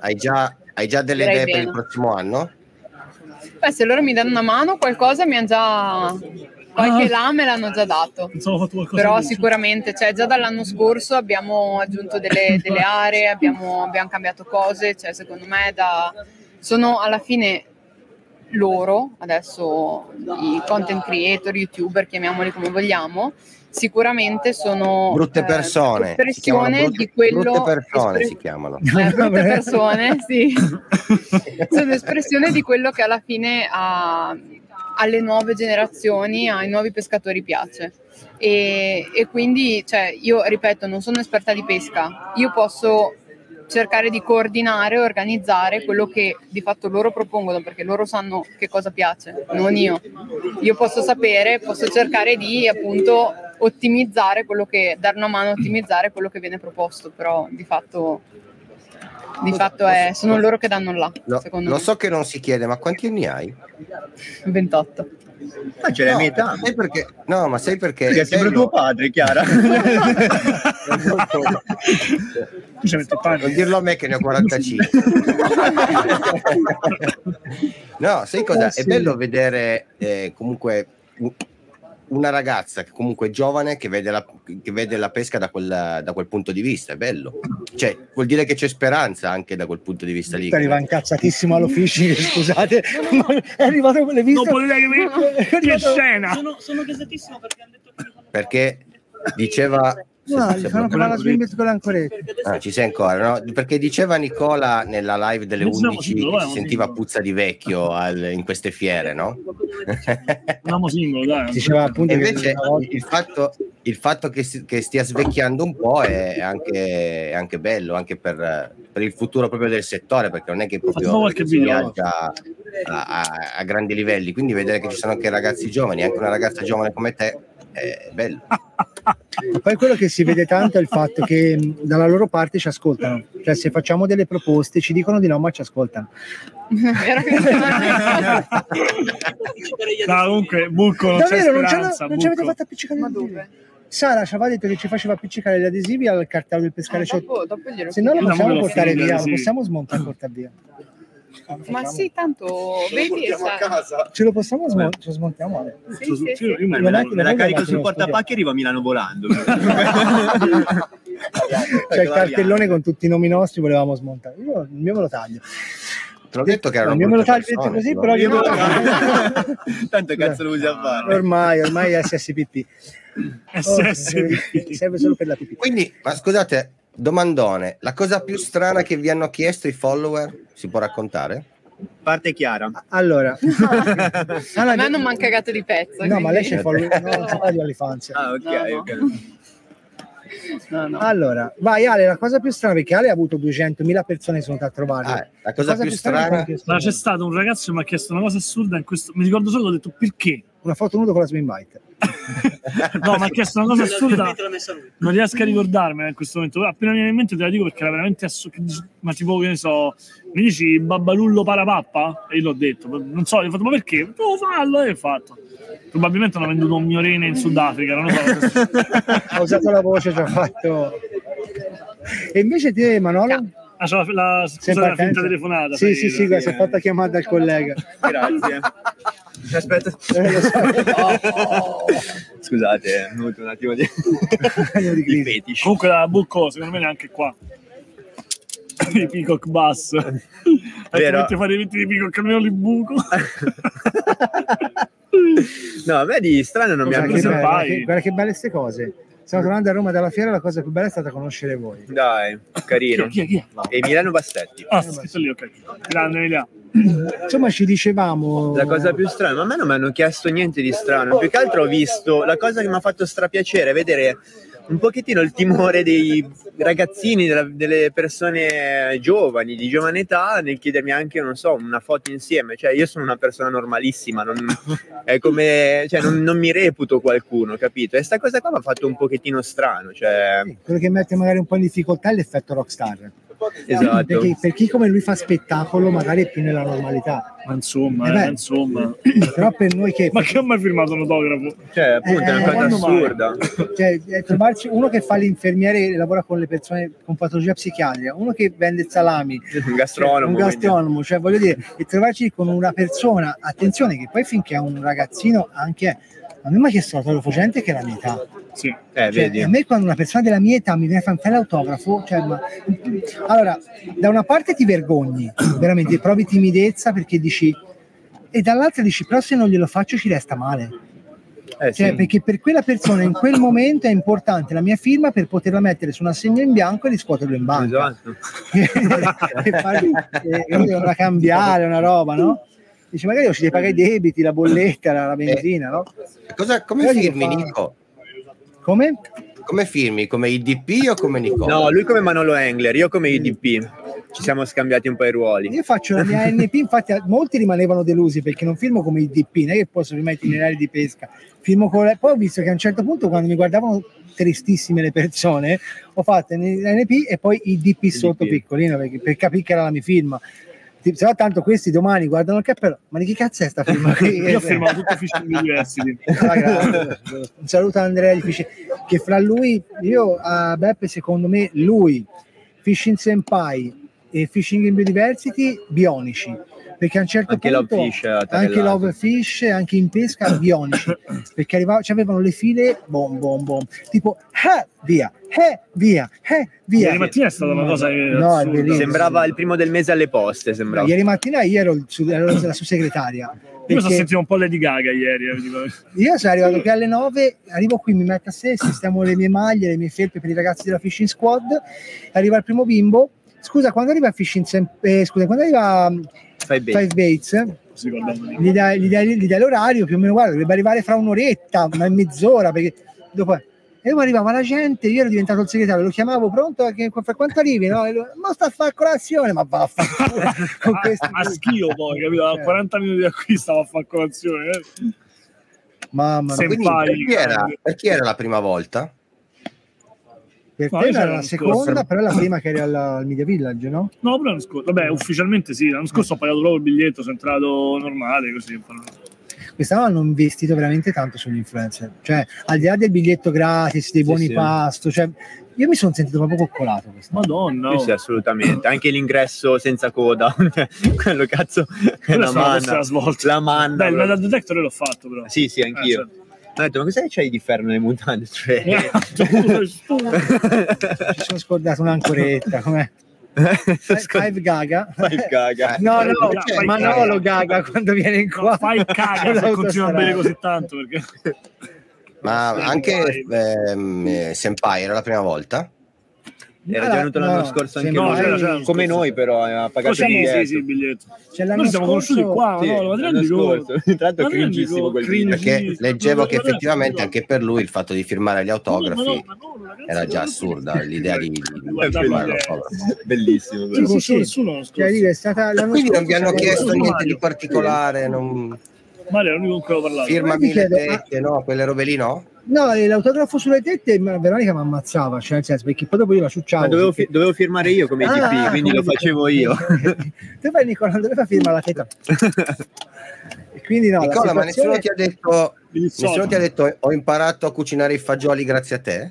Hai già, hai già delle Direi idee per bene. il prossimo anno? Beh, se loro mi danno una mano, qualcosa mi hanno già... qualche là me l'hanno già dato. Fatto Però sicuramente, cioè già dall'anno scorso abbiamo aggiunto delle, (laughs) delle aree, abbiamo, abbiamo cambiato cose, cioè secondo me da, sono alla fine loro, adesso i content creator, youtuber, chiamiamoli come vogliamo, sicuramente sono Brutte eh, persone. chiamano espressione brutte, di quello brutte persone espre- si chiamano. eh, brutte (laughs) persone, sì. (laughs) sono espressione di quello che alla fine a- alle nuove generazioni, ai nuovi pescatori piace. E, e quindi, cioè, io ripeto, non sono esperta di pesca, io posso cercare di coordinare e organizzare quello che di fatto loro propongono perché loro sanno che cosa piace, non io. Io posso sapere, posso cercare di appunto ottimizzare quello che, dare una mano a ottimizzare quello che viene proposto, però di fatto, di fatto è, sono loro che danno là, lo me. so che non si chiede, ma quanti anni hai? 28. Ma c'è la No, mia età. sai perché? No, ma sai perché? Perché è bello- tuo padre, Chiara. (laughs) Non dirlo a me che ne ho 45. (laughs) no, sai cosa? Oh, È bello vedere eh, comunque una ragazza che comunque è giovane che vede la, che vede la pesca da quel, da quel punto di vista, è bello. Cioè, vuol dire che c'è speranza anche da quel punto di vista lì. Arriva incazzatissimo allo fishing, (laughs) scusate, ma è arrivato quelle viste. Dopo lei che che scena. Sono, sono gasatissimo perché hanno detto che Perché diceva... No, se- gli fanno la con Ah, ci sei ancora, no? Perché diceva Nicola nella live delle Pensiamo 11 singolo, che si sentiva puzza di vecchio al- in queste fiere, no? Andiamo (laughs) singolo, dai. Diceva appunto E invece il fatto, il fatto che, si- che stia svecchiando un po' è anche, è anche bello, anche per, per il futuro proprio del settore, perché non è che proprio si viaggia a, a- a grandi livelli, quindi vedere che ci sono anche ragazzi giovani, anche una ragazza giovane come te, è bello. (laughs) Ma poi quello che si vede tanto è il fatto che mh, dalla loro parte ci ascoltano. Cioè, se facciamo delle proposte, ci dicono di no, ma ci ascoltano. (laughs) (laughs) No, comunque, Bucco non Davvero, non, speranza. non ci avete fatto appiccicare dove? Sara ci aveva detto che ci faceva appiccicare gli adesivi al cartello del pescare Ah, dopo, dopo Se no lo possiamo portare via, lo possiamo smontare e portare via. Ma sì, tanto vedi, casa. Ce lo possiamo smontare, ce lo smontiamo. eh. Sì, Io sì, sì. mi- Me la, me la carico sul portapacchi e arrivo a Milano volando. (laughs) C'è il cartellone con tutti i nomi nostri, volevamo smontare. Io il mio me lo taglio. Te l'ho detto che mio me lo taglio persone, così, però io lo taglio. (laughs) Tanto cazzo lo usi a fare. Ormai, ormai è SSPP. SSP. (laughs) serve solo per la pipì. Quindi, ma scusate, domandone, la cosa più strana che vi hanno chiesto i follower si può raccontare? Parte Chiara. Allora, (laughs) A me non mi hanno cagato di pezzo. No, ma lei c'è quindi- follow- no, (laughs) non OnlyFans. Ah, ok, No, no. ok. No, no. Allora, vai Ale, la cosa più strana perché Ale ha avuto 200.000 persone che sono andate a trovarlo. Ah, la cosa più strana, è Ma c'è stato un ragazzo che mi ha chiesto una cosa assurda in questo. Mi ricordo solo che ho detto perché? Una foto nudo con la swim bite. (laughs) No, mi ha chiesto una cosa assurda. Non riesco a ricordarmela in questo momento. Appena mi viene in mente te la dico perché era veramente assurda. Ma tipo, che ne so, mi dici babbalullo parapappa? E io l'ho detto. Non so, gli ho fatto, ma perché? Devo farlo e ho fatto. Probabilmente hanno venduto un mio rene in Sudafrica, non lo so. (laughs) Ha usato la voce, ci ha fatto. E invece te, Manolo? Ah, c'è la, scusa, la finta telefonata. Sì, sì, sì, eh. si è fatta chiamata dal collega. Grazie. Aspetta. (laughs) Eh, so. (laughs) Scusate, ho avuto un attimo di, (laughs) di fetish. Comunque la Bucco, secondo me neanche qua. I Peacock Bass. Vero. Ecco, fare i eventi di Peacock, almeno li buco. No, a me di strano non mi Guarda hanno che, preso guarda che- guarda che belle queste cose. Stiamo tornando a Roma dalla fiera, la cosa più bella è stata conoscere voi. Dai, carino. Chi è, chi è? E Milano Bastetti. Ah, scritto lì, ok. Grande Emilia. Insomma, ci dicevamo. La cosa più strana, ma a me non mi hanno chiesto niente di strano. Più che altro ho visto la cosa che mi ha fatto strapiacere, vedere un pochettino il timore dei ragazzini, della- delle persone giovani, di giovane età, nel chiedermi anche, non so, una foto insieme. Cioè, io sono una persona normalissima, non, è come, cioè, non, non mi reputo qualcuno, capito? E sta cosa qua mi ha fatto un pochettino strano, cioè, Quello che mette magari un po' in difficoltà è l'effetto rockstar. Esatto. Perché per chi come lui fa spettacolo, magari è più nella normalità. Ma insomma, Eh eh, beh. insomma. (clears throat) Però per noi che. Ma che ho mai firmato un autografo? Cioè, appunto, è una Eh, cosa assurda. Cioè, eh, trovarci uno che fa l'infermiere e lavora con le persone con patologia psichiatrica, uno che vende salami, (laughs) Un gastronomo. un gastronomo, cioè voglio dire, e trovarci con una persona, attenzione che poi finché è un ragazzino anche a me mi ha chiesto l'autografo gente che è la mia età. Sì. Eh, Cioè, vedi. a me quando una persona della mia età mi viene a fare fare l'autografo, cioè, ma- allora, da una parte ti vergogni, (coughs) veramente provi timidezza perché dici, e dall'altra dici, però se non glielo faccio ci resta male. Eh, Cioè, sì. perché per quella persona in quel momento è importante la mia firma per poterla mettere su un assegno in bianco e riscuoterlo in banca. Esatto. (laughs) e fargli eh, cambiare, una roba, no? Dice, magari io ci devi pagare i debiti, la bolletta, la, la benzina, no? Cosa, come dico, firmi, fa- Nico? Come? Come firmi? Come IDP o come Nicola? No, lui come Manolo Engler, io come IDP. Ci siamo scambiati un po' i ruoli. Io faccio la mia NP, infatti molti rimanevano delusi perché non firmo come IDP, non è che posso firmare itinerari di pesca, firmo con la... poi ho visto che a un certo punto quando mi guardavano tristissime le persone, ho fatto NP e poi IDP sotto piccolino perché, per capire che era la mia firma. Se no tanto questi domani guardano il cappello, ma di che cazzo è sta firma? (laughs) Io ho firmato tutto Fishing University. (laughs) Ah. Un saluto a Andrea di Fishing, che fra lui, io a Beppe, secondo me, lui, Fishing Senpai e Fishing in Biodiversity, bionici. Perché a un certo Anche punto Love Fish, eh, anche tarellato. Love Fish, anche in pesca bionici, (coughs) perché arrivava, avevano le file bom bom bom, tipo eh, via, eh, via, eh, via. Ieri mattina è stata una cosa che- No, bellissimo. Sembrava il primo del mese alle poste, sembrava. Ieri mattina io ero, su- ero la sottosegretaria. Io mi sono perché- sentito un po' Lady Gaga ieri. eh. Io sono arrivato qui alle 9, arrivo qui, mi metto a sé, sistemo le mie maglie, le mie felpe per i ragazzi della Fishing Squad, arriva il primo bimbo. Scusa, quando arriva Fishing Sem- eh, scusa, quando arriva Five Non si ricordava di- gli dai, gli dai- gli dai l'orario, più o meno guarda, dovrebbe arrivare fra un'oretta, ma mezz'ora, perché dopo... E dopo arrivava la gente, io ero diventato il segretario, lo chiamavo pronto, che, fra quanto arrivi? No? Lui, ma sta a fare colazione, ma vaffanculo. (laughs) con questi- A schio poi, capito? A Eh. 40 minuti di acquisto stavo a fare colazione. eh. Mamma mia, per, chi era, per chi era la prima volta? Per No, te era la seconda, scorso. però è la prima che eri al, al Media Village, no? No, però l'anno scorso, vabbè, ufficialmente sì, l'anno scorso ho pagato proprio il biglietto, sono entrato normale così. quest'anno hanno investito veramente tanto sugli influencer, cioè al di là del biglietto gratis, dei Sì, buoni sì. pasto, cioè, io mi sono sentito proprio coccolato quest'anno. Madonna, Sì, oh. sì, assolutamente. Anche l'ingresso senza coda. (laughs) Quello cazzo è una la manna. svolta. La manna. Beh, il metal detector l'ho fatto però. Sì, sì, anch'io. Eh, certo. Ho detto, ma cos'è che c'hai di ferro nelle mutande? Cioè... Ci sono scordato un'ancoretta, com'è? Five Gaga. Five Gaga. No, no, Fai cioè, Manolo Gaga quando viene in qua. No, fai caga se continui a bere così tanto perché Ma anche ehm, eh, Senpai era la prima volta? Era già venuto l'anno no, scorso anche sembra- lui. No, c'era- c'era l'anno Come scorso. noi, però, aveva pagato Così, il sì, biglietto. sì, il biglietto. Cioè, l'anno Noi siamo conosciuti qua, Sì, no? L'anno scorso. Ti rendi cringissimo quel Cringe. video. Perché Sì, leggevo che effettivamente anche per lui il fatto di firmare gli autografi era già assurda l'idea di, firmare (laughs) eh, l'autografo. Bellissimo. Sì, sì, sì. L'anno Cioè, è Quindi non vi hanno chiesto niente di particolare, non... Mario è l'unico con cui ho parlato. tette, no? Quelle robe lì no? No, l'autografo sulle tette ma Veronica mi ammazzava, cioè nel senso, perché poi dopo io la ciucciavo. Ma dovevo, perché- fi- dovevo firmare io come ITP, Ah, quindi lo facevo io. (laughs) tu fai Nicola, dove fa firma la teta? (laughs) E quindi no, la Nicola, ma nessuno ti ha detto nessuno ti ha detto ho imparato a cucinare i fagioli grazie a te?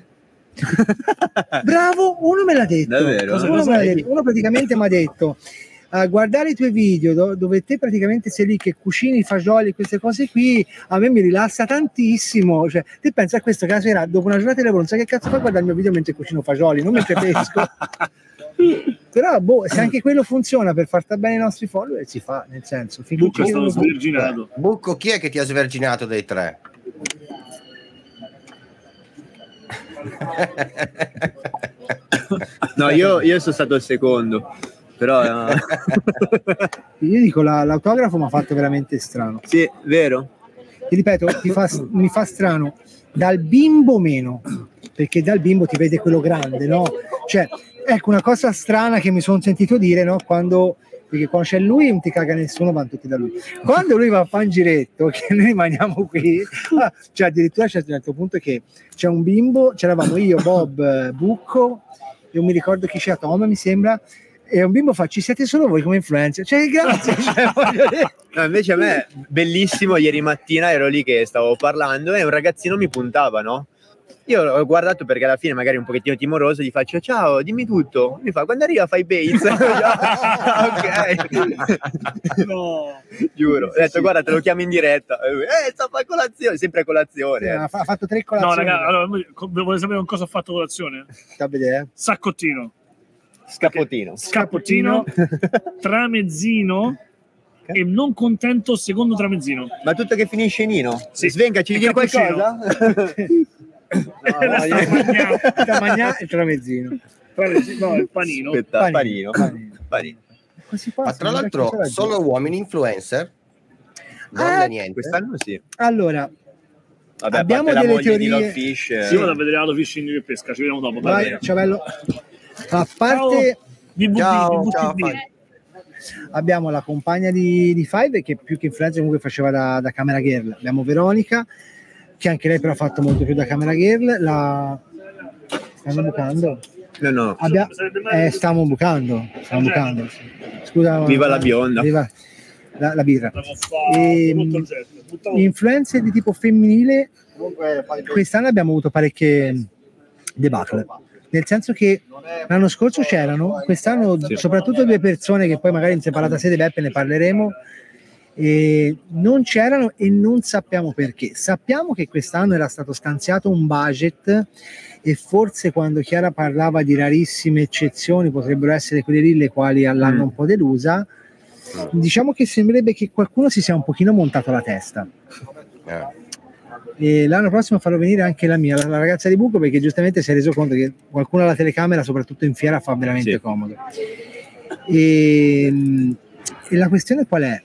Bravo, uno me l'ha detto. Davvero? Uno, me l'ha detto. Uno praticamente mi ha detto a guardare i tuoi video do- dove te praticamente sei lì che cucini i fagioli e queste cose qui a me mi rilassa tantissimo cioè te pensi a questo che la sera dopo una giornata di lavoro non sai che cazzo fai guardare il mio video mentre cucino fagioli non mentre pesco (laughs) però boh, se anche quello funziona per far stare bene i nostri follower si fa nel senso Bucco è stato sverginato. Bucco, chi è che ti ha sverginato dei tre? No, io, io sono stato il secondo, però eh, (laughs) Io dico, la- l'autografo mi ha fatto veramente strano. sì, vero. Ti ripeto, fa- mi fa strano dal bimbo meno, perché dal bimbo ti vede quello grande, no? Cioè, ecco una cosa strana che mi sono sentito dire, no? Quando, perché quando c'è lui non ti caga nessuno, vanno tutti da lui. Quando lui va a fare un giretto, (laughs) che noi rimaniamo qui, ah, cioè addirittura c'è un certo punto che c'è un bimbo, c'eravamo io, Bob, eh, Bucco, io mi ricordo chi c'era, Tom mi sembra, e un bimbo fa, ci siete solo voi come influencer? Cioè, grazie, (laughs) cioè, No, invece a me, bellissimo, ieri mattina ero lì che stavo parlando e un ragazzino mi puntava, no? Io l'ho guardato perché alla fine magari un pochettino timoroso gli faccio ciao, dimmi tutto. Mi fa quando arriva fai Bates. (laughs) ok. No. Giuro. Ho detto guarda te lo chiamo in diretta. Eh, sta a colazione, sempre a colazione. ha fa- ha fatto tre No, colazioni. raga, allora, volete sapere con cosa ho fatto colazione? Sta Scappotino. scappottino, (laughs) tramezzino e non contento secondo tramezzino. Ma tutto che finisce in Ino? Sì. Svenga, ci E cappuccino. qualcosa? (laughs) (laughs) Sta mangiando. Da mangiare il tramezzino. No, il panino. Aspetta, Panino, panino. panino. Panino. Ma tra non l'altro, solo uomini influencer, donne Ah, niente. Quest'anno sì. Allora, Vabbè, Abbiamo delle teorie- Love Fish. eh, Sì, vado a vedere la fishing che pesca, ci vediamo dopo. vai, dai. Ciavello. A parte Ciao, ciao, Fabio. abbiamo la compagna di, di Five che più che influencer comunque faceva da, da camera girl. Abbiamo Veronica, che anche lei però ha fatto molto più da camera girl. La... Stanno bucando? No, no. Abbia- eh, stiamo bucando. Stiamo bucando. Scusa. Viva la bionda. Viva la, la birra. Fare Ehm, Influencer di tipo femminile, quest'anno abbiamo avuto parecchie debacle. Nel senso che l'anno scorso c'erano, quest'anno soprattutto due persone che poi magari in separata sede Beppe ne parleremo, non c'erano e non sappiamo perché. Sappiamo che quest'anno era stato stanziato un budget e forse quando Chiara parlava di rarissime eccezioni potrebbero essere quelle lì le quali l'hanno un po' delusa. Diciamo che sembrerebbe che qualcuno si sia un pochino montato la testa. Eh. E l'anno prossimo farò venire anche la mia, la, la ragazza di Buco, perché giustamente si è reso conto che qualcuno alla telecamera, soprattutto in fiera, fa veramente Sì. comodo. E, e la questione qual è?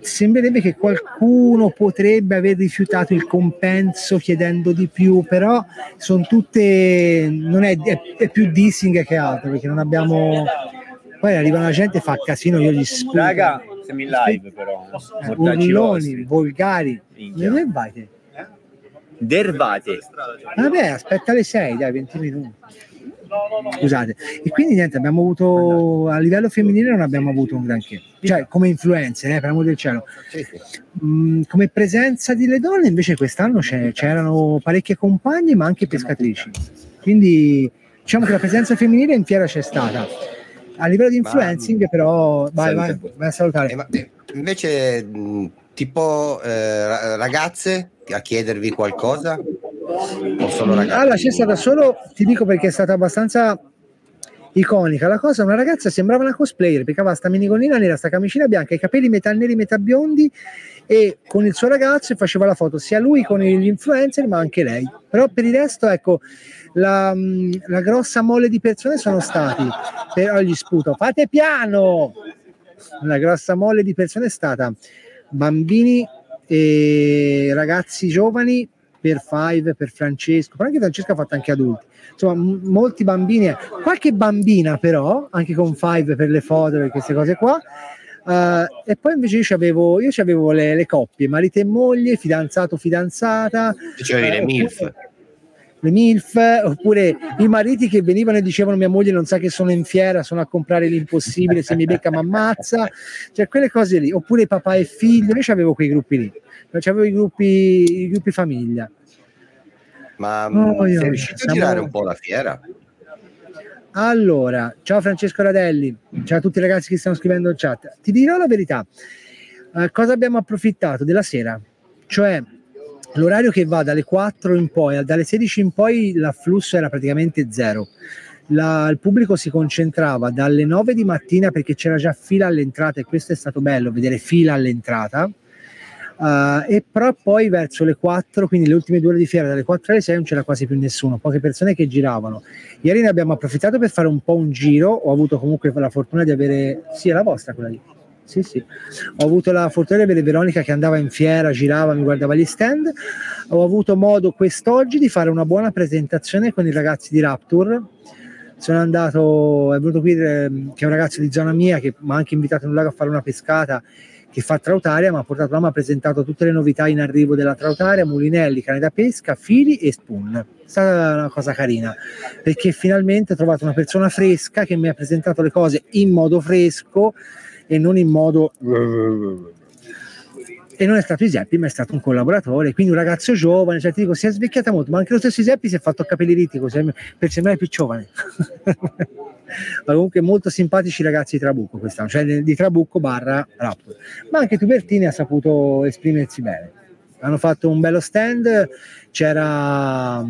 Sembrerebbe che qualcuno potrebbe aver rifiutato il compenso chiedendo di più, però sono tutte, non è, è, è più dissing che altro, perché non abbiamo... Poi arriva la gente e fa casino, io gli sputo. Raga, siamo in live però. Eh, Mortacci urloni, vostri. volgari. Minchia. Dove vai te? Dervate. Vabbè, aspetta le 6, dai, 20 minuti. Scusate. E quindi niente, abbiamo avuto a livello femminile non abbiamo avuto un granché. Cioè, come influenze, eh, per amor del cielo. Mm, come presenza delle donne invece quest'anno c'erano parecchie compagne, ma anche pescatrici. Quindi diciamo che la presenza femminile in fiera c'è stata. A livello di influencing, però, vai, vai, vai a salutare. Eh, eh, invece, mh, tipo eh, ra- ragazze a chiedervi qualcosa? O solo ragazzi? Allora, c'è stata solo, ti dico perché è stata abbastanza iconica la cosa, una ragazza sembrava una cosplayer perché aveva sta minigonnina nera, sta camicina bianca, i capelli metà neri, metà biondi e con il suo ragazzo faceva la foto sia lui con gli influencer ma anche lei. Però per il resto, ecco, la, mh, la grossa mole di persone sono stati, però gli sputo, fate piano! La grossa mole di persone è stata bambini e ragazzi giovani per Five, per Francesco, però anche Francesco ha fatto anche adulti. Insomma, m- molti bambini, eh. qualche bambina però, anche con Five per le foto e queste cose qua. Eh, e poi invece io c'avevo, io c'avevo le, le coppie, marito e moglie, fidanzato, fidanzata, Dicevi le eh, MILF. Le MILF, oppure i mariti che venivano e dicevano mia moglie non sa che sono in fiera, sono a comprare l'impossibile, se mi becca mi ammazza, cioè quelle cose lì, oppure papà e figlio, io c'avevo quei gruppi lì, c'avevo i gruppi, i gruppi famiglia. Ma Oh, sei riuscito a siamo- girare un po' la fiera? Allora, ciao Francesco Radelli, ciao a tutti i ragazzi che stanno scrivendo in chat. Ti dirò la verità, Eh, cosa abbiamo approfittato della sera? Cioè, l'orario che va dalle 4 in poi, dalle 16 in poi l'afflusso era praticamente zero. La- il pubblico si concentrava dalle 9 di mattina perché c'era già fila all'entrata e questo è stato bello, vedere fila all'entrata, Uh, e però poi verso le 4, quindi le ultime due ore di fiera, dalle 4 alle 6 non c'era quasi più nessuno, poche persone che giravano. Ieri ne abbiamo approfittato per fare un po' un giro, ho avuto comunque la fortuna di avere, sì è la vostra quella lì, sì, sì. Ho avuto la fortuna di avere Veronica che andava in fiera, girava, mi guardava gli stand. Ho avuto modo quest'oggi di fare una buona presentazione con i ragazzi di Rapture. Sono andato, è venuto qui eh, che è un ragazzo di zona mia che mi ha anche invitato in un lago a fare una pescata che fa Trautaria, mi ha portato là, mi ha presentato tutte le novità in arrivo della Trautaria, mulinelli, cane da pesca, fili e spoon. È stata una cosa carina, perché finalmente ho trovato una persona fresca che mi ha presentato le cose in modo fresco e non in modo e non è stato Iseppi ma è stato un collaboratore quindi un ragazzo giovane cioè ti dico si è svecchiata molto ma anche lo stesso Iseppi si è fatto capelli riti così per sembrare più giovane. (laughs) Ma comunque molto simpatici ragazzi di Trabucco quest'anno cioè di Trabucco barra Raptor ma anche Tubertini ha saputo esprimersi bene. Hanno fatto un bello stand c'era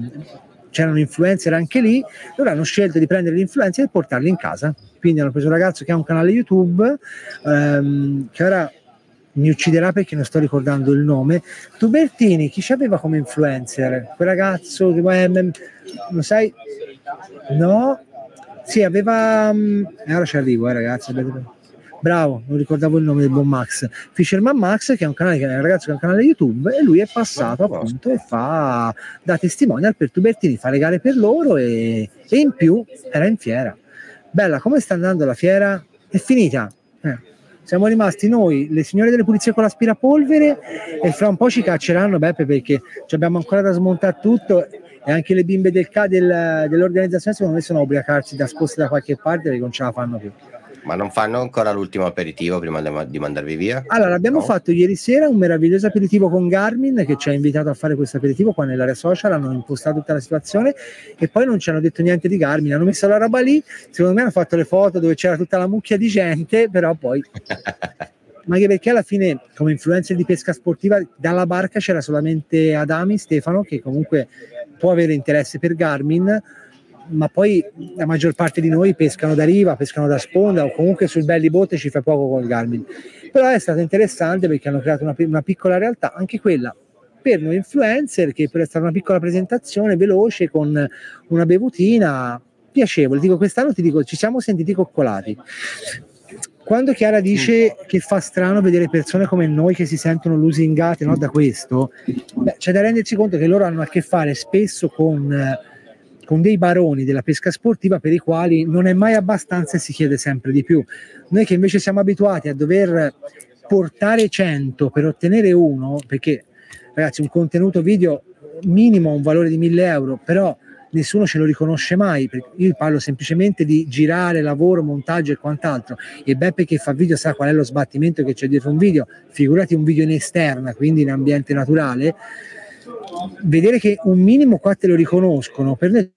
c'erano influencer anche lì loro hanno scelto di prendere gli influencer e portarli in casa quindi hanno preso un ragazzo che ha un canale YouTube ehm, che ora mi ucciderà perché non sto ricordando il nome. Tubertini, chi ci aveva come influencer? Quel ragazzo eh, lo sai? No? Sì, aveva. Um, ora ci arrivo, eh, ragazzi. Bravo, non ricordavo il nome del buon Max. Fisherman Max, che è un canale, che è un ragazzo che ha un canale YouTube, e lui è passato appunto e fa da testimonial per Tubertini, fa le gare per loro e, e in più era in fiera. Bella, come sta andando la fiera? È finita. Eh siamo rimasti noi, le signore delle pulizie con l'aspirapolvere e fra un po' ci cacceranno Beppe perché abbiamo ancora da smontare tutto e anche le bimbe del, del, dell'organizzazione secondo me sono a ubriacarsi da sposte da qualche parte perché non ce la fanno più. Ma non fanno ancora l'ultimo aperitivo prima di mandarvi via? Allora, abbiamo no? fatto ieri sera un meraviglioso aperitivo con Garmin che ci ha invitato a fare questo aperitivo qua nell'area social, hanno impostato tutta la situazione e poi non ci hanno detto niente di Garmin, hanno messo la roba lì, secondo me hanno fatto le foto dove c'era tutta la mucchia di gente, però poi... (laughs) ma anche perché alla fine come influencer di pesca sportiva dalla barca c'era solamente Adami Stefano che comunque può avere interesse per Garmin ma poi la maggior parte di noi pescano da riva, pescano da sponda o comunque sul belli botte ci fa poco con il Garmin. Però è stato interessante perché hanno creato una, una piccola realtà, anche quella per noi influencer, che per essere una piccola presentazione veloce con una bevutina piacevole. Dico, quest'anno ti dico, ci siamo sentiti coccolati. Quando Chiara dice che fa strano vedere persone come noi che si sentono lusingate no, da questo, beh, c'è da rendersi conto che loro hanno a che fare spesso con con dei baroni della pesca sportiva per i quali non è mai abbastanza e si chiede sempre di più. Noi che invece siamo abituati a dover portare 100 per ottenere uno, perché ragazzi un contenuto video minimo ha un valore di 1000 euro, però nessuno ce lo riconosce mai, io parlo semplicemente di girare, lavoro, montaggio e quant'altro. E Beppe che fa video sa qual è lo sbattimento che c'è dietro un video, figurati un video in esterna, quindi in ambiente naturale, vedere che un minimo qua te lo riconoscono, per noi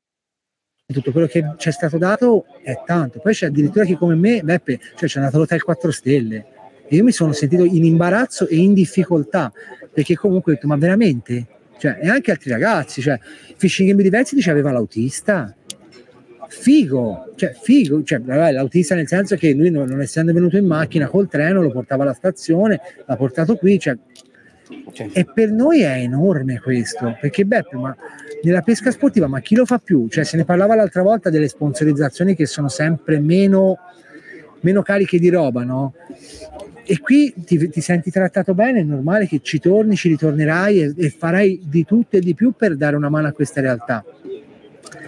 tutto quello che ci è stato dato è tanto. Poi c'è addirittura chi come me, Beppe, cioè c'è andato l'hotel 4 stelle. E io mi sono sentito in imbarazzo e in difficoltà, perché comunque ho detto, ma veramente? Cioè, e anche altri ragazzi, cioè, Fishing Game Diversi dice aveva l'autista. Figo, cioè figo, cioè, l'autista nel senso che lui non, non essendo venuto in macchina col treno lo portava alla stazione, l'ha portato qui, cioè e per noi è enorme questo, perché Beppe, ma nella pesca sportiva, ma chi lo fa più? Cioè, se ne parlava l'altra volta delle sponsorizzazioni che sono sempre meno, meno cariche di roba, no? E qui ti, ti, senti trattato bene, è normale che ci torni, ci ritornerai e, e, farai di tutto e di più per dare una mano a questa realtà.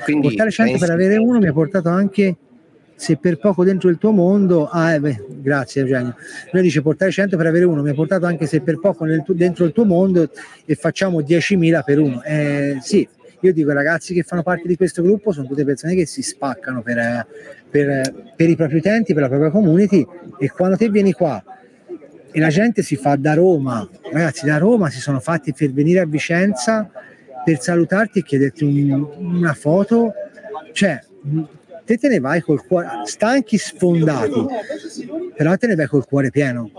Quindi, Portare 100 pensi... per avere uno mi ha portato anche se per poco dentro il tuo mondo, ah, eh, beh, grazie Eugenio, noi dice portare 100 per avere uno, mi ha portato anche se per poco tu, dentro il tuo mondo e facciamo 10.000 per uno. Eh, sì, io dico ragazzi che fanno parte di questo gruppo sono tutte persone che si spaccano per, per, per i propri utenti, per la propria community e quando te vieni qua e la gente si fa da Roma, ragazzi da Roma si sono fatti per venire a Vicenza per salutarti e chiederti un, una foto, cioè te te ne vai col cuore, stanchi, sfondati, però te ne vai col cuore pieno.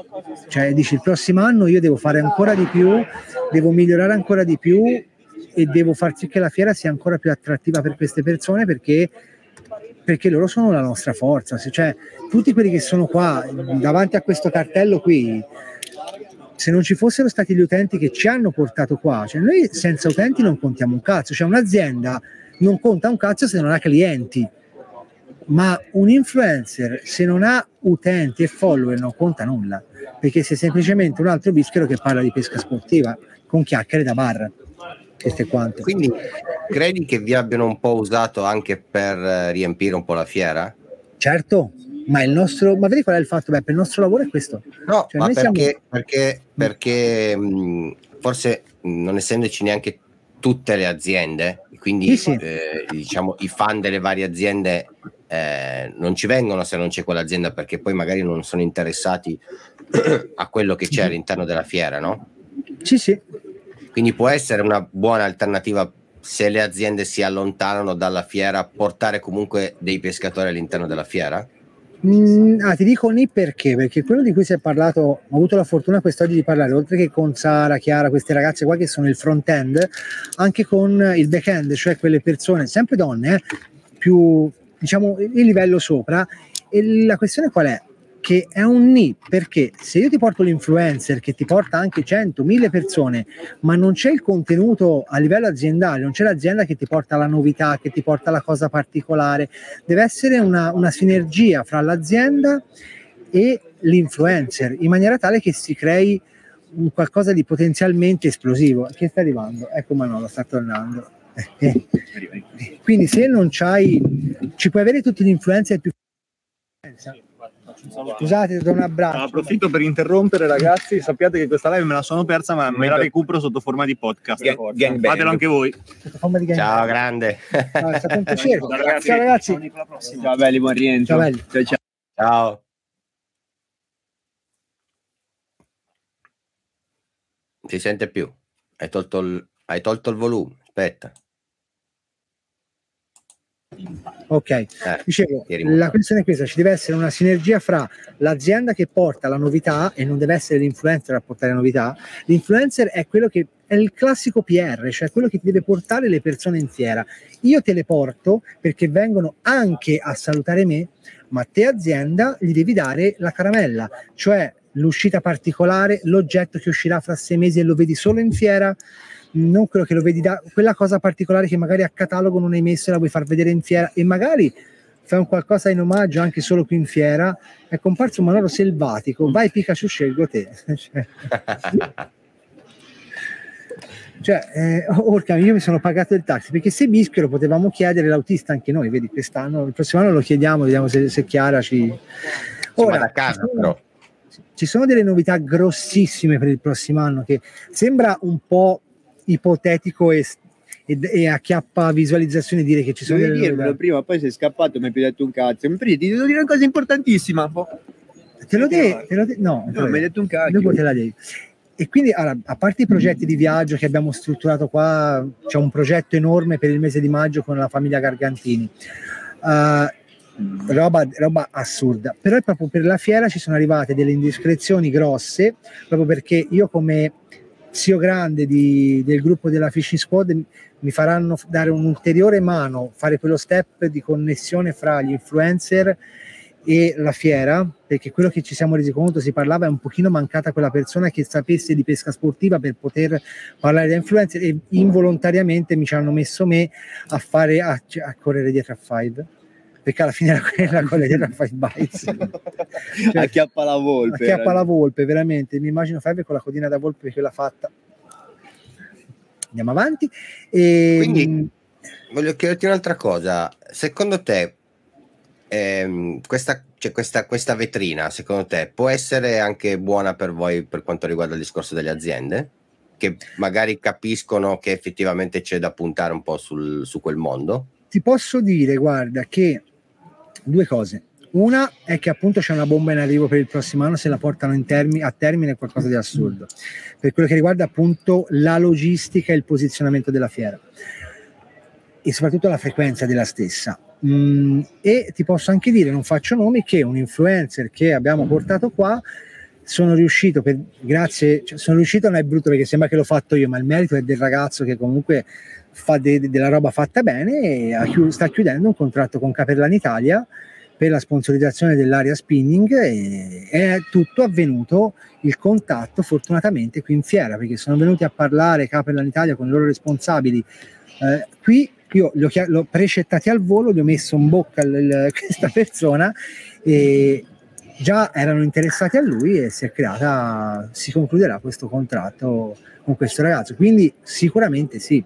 Cioè dici il prossimo anno io devo fare ancora di più, devo migliorare ancora di più e devo far sì che la fiera sia ancora più attrattiva per queste persone perché perché loro sono la nostra forza, cioè tutti quelli che sono qua davanti a questo cartello qui se non ci fossero stati gli utenti che ci hanno portato qua, cioè noi senza utenti non contiamo un cazzo, cioè un'azienda non conta un cazzo se non ha clienti, ma un influencer se non ha utenti e follower non conta nulla, perché sei semplicemente un altro bischero che parla di pesca sportiva con chiacchiere da bar. Questo è quanto. Quindi credi che vi abbiano un po' usato anche per eh, riempire un po' la fiera? Certo, ma il nostro, ma vedi qual è il fatto? Beh, per il nostro lavoro è questo. No, Cioè, ma perché, siamo- perché, perché mh, forse mh, non essendoci neanche tutte le aziende, quindi Sì, sì. eh, diciamo i fan delle varie aziende eh, non ci vengono se non c'è quell'azienda perché poi magari non sono interessati a quello che c'è all'interno della fiera, no? Sì, sì, Quindi può essere una buona alternativa se le aziende si allontanano dalla fiera, portare comunque dei pescatori all'interno della fiera? Mm, ah, ti dico ni perché, perché quello di cui si è parlato, ho avuto la fortuna quest'oggi di parlare, oltre che con Sara, Chiara, queste ragazze qua che sono il front-end, anche con il back-end, cioè quelle persone, sempre donne, eh, più diciamo il livello sopra. E la questione qual è? Che è un ni, perché se io ti porto l'influencer che ti porta anche 100, 1000 persone, ma non c'è il contenuto a livello aziendale, non c'è l'azienda che ti porta la novità, che ti porta la cosa particolare, deve essere una, una sinergia fra l'azienda e l'influencer in maniera tale che si crei un qualcosa di potenzialmente esplosivo. Che sta arrivando? Ecco Manolo sta tornando. Quindi se non c'hai ci puoi avere tutti gli influencer più scusate do un abbraccio Approfitto per interrompere, ragazzi. Sappiate che questa live me la sono persa, ma me la recupero sotto forma di podcast. Gang-. Fatelo anche voi. Ciao, grande. No, è stato un (laughs) piacere ciao ragazzi Ciao belli, buon rientro. Ciao, belli. ciao. ciao. Ciao. Si sente più. Hai tolto il, hai tolto il volume. Aspetta. Ok, Eh, dicevo, la questione è questa, ci deve essere una sinergia fra l'azienda che porta la novità e non deve essere l'influencer a portare la novità. L'influencer è quello che è il classico PR, cioè quello che ti deve portare le persone in fiera. Io te le porto perché vengono anche a salutare me, ma te azienda gli devi dare la caramella, cioè l'uscita particolare, l'oggetto che uscirà fra sei mesi e lo vedi solo in fiera, non quello che lo vedi da quella cosa particolare che magari a catalogo non hai messo e la vuoi far vedere in fiera. E magari fai un qualcosa in omaggio anche solo qui in fiera è comparso un Manolo selvatico. Vai Pikachu scelgo te. (laughs) Cioè, cioè eh, orca io mi sono pagato il taxi perché se Bischio lo potevamo chiedere l'autista anche noi vedi quest'anno il prossimo anno lo chiediamo vediamo se, se Chiara ci va da casa, però. ci sono delle novità grossissime per il prossimo anno che sembra un po' ipotetico e, e, e acchiappa visualizzazioni dire che ci sono Dovevi delle dirmelo novità. prima, poi sei scappato mi hai più detto un cazzo. Mi prima ti devo dire una cosa importantissima. Boh. Te lo de- te lo de- no, No, mi hai de- detto un cazzo. dopo te la devi. E quindi, allora, a parte i progetti di viaggio che abbiamo strutturato qua, c'è un progetto enorme per il mese di maggio con la famiglia Gargantini. Uh, roba, roba assurda. Però è proprio per la fiera ci sono arrivate delle indiscrezioni grosse, proprio perché io come zio grande di- del gruppo della Fishing Squad mi faranno dare un'ulteriore mano, fare quello step di connessione fra gli influencer e la fiera, perché quello che ci siamo resi conto, si parlava, è un pochino mancata quella persona che sapesse di pesca sportiva per poter parlare da influencer e involontariamente mi ci hanno messo me a fare a, cioè, a correre dietro a Five perché alla fine era quella con le dietro a Five Bites Cioè, Acchiappa la volpe. acchiappa la volpe veramente mi immagino Five con la codina da volpe che l'ha fatta andiamo avanti e, Quindi- Voglio chiederti un'altra cosa. Secondo te, ehm, questa, cioè questa, questa vetrina, secondo te, può essere anche buona per voi per quanto riguarda il discorso delle aziende? Che magari capiscono che effettivamente c'è da puntare un po' sul- su quel mondo? ti posso dire guarda che due cose. Una è che appunto c'è una bomba in arrivo per il prossimo anno se la portano termi- a termine è qualcosa di assurdo. Per quello che riguarda appunto la logistica e il posizionamento della fiera. E soprattutto la frequenza della stessa. Mm, e ti posso anche dire non faccio nomi che un influencer che abbiamo portato qua sono riuscito per, grazie cioè, sono riuscito non è brutto perché sembra che l'ho fatto io ma il merito è del ragazzo che comunque fa de- della roba fatta bene e ha chiu- sta chiudendo un contratto con Caperlan Italia per la sponsorizzazione dell'area spinning e è tutto avvenuto. Il contatto fortunatamente qui in fiera perché sono venuti a parlare Capellan Italia con i loro responsabili. Eh, qui io li ho, chia- l'ho precettati al volo, gli ho messo in bocca il- il- (laughs) questa persona e già erano interessati a lui e si è creata, si concluderà questo contratto con questo ragazzo. Quindi sicuramente sì.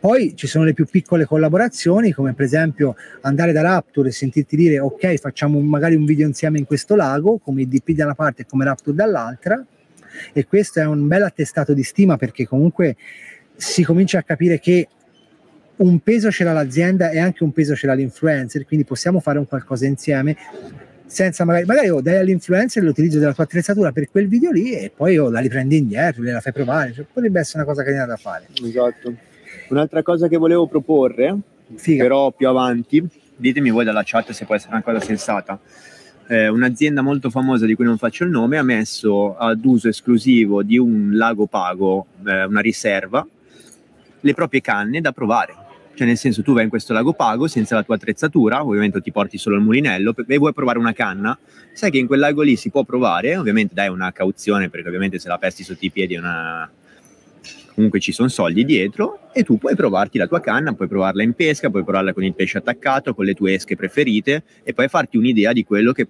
Poi ci sono le più piccole collaborazioni, come per esempio andare da Rapture e sentirti dire ok, facciamo magari un video insieme in questo lago, come IDP da una parte e come Rapture dall'altra. E questo è un bel attestato di stima perché comunque si comincia a capire che un peso ce l'ha l'azienda e anche un peso ce l'ha l'influencer, quindi possiamo fare un qualcosa insieme senza magari, magari oh, dai all'influencer l'utilizzo della tua attrezzatura per quel video lì e poi oh, la riprendi indietro, gliela fai provare, cioè, potrebbe essere una cosa carina da fare. Esatto. Un'altra cosa che volevo proporre, Figa. però più avanti, ditemi voi dalla chat se può essere una cosa sensata. Eh, un'azienda molto famosa di cui non faccio il nome ha messo ad uso esclusivo di un lago pago, eh, una riserva, le proprie canne da provare. Cioè, nel senso, tu vai in questo lago pago senza la tua attrezzatura, ovviamente ti porti solo il mulinello e vuoi provare una canna, sai che in quel lago lì si può provare, ovviamente dai una cauzione perché ovviamente se la pesti sotto i piedi è una, comunque ci sono soldi dietro e tu puoi provarti la tua canna, puoi provarla in pesca, puoi provarla con il pesce attaccato, con le tue esche preferite e poi farti un'idea di quello che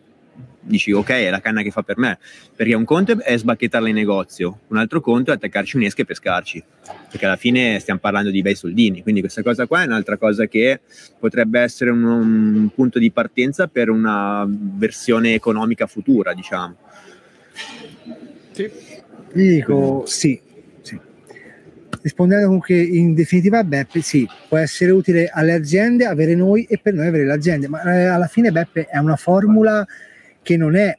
dici ok è la canna che fa per me. Perché un conto è sbacchettarla in negozio un altro conto è attaccarci un'esca e pescarci. Perché alla fine stiamo parlando di bei soldini quindi questa cosa qua è un'altra cosa che potrebbe essere un, un punto di partenza per una versione economica futura diciamo. Io dico sì, sì. Rispondendo comunque in definitiva, Beppe, sì, può essere utile alle aziende avere noi e per noi avere le aziende, ma eh, alla fine Beppe è una formula che non è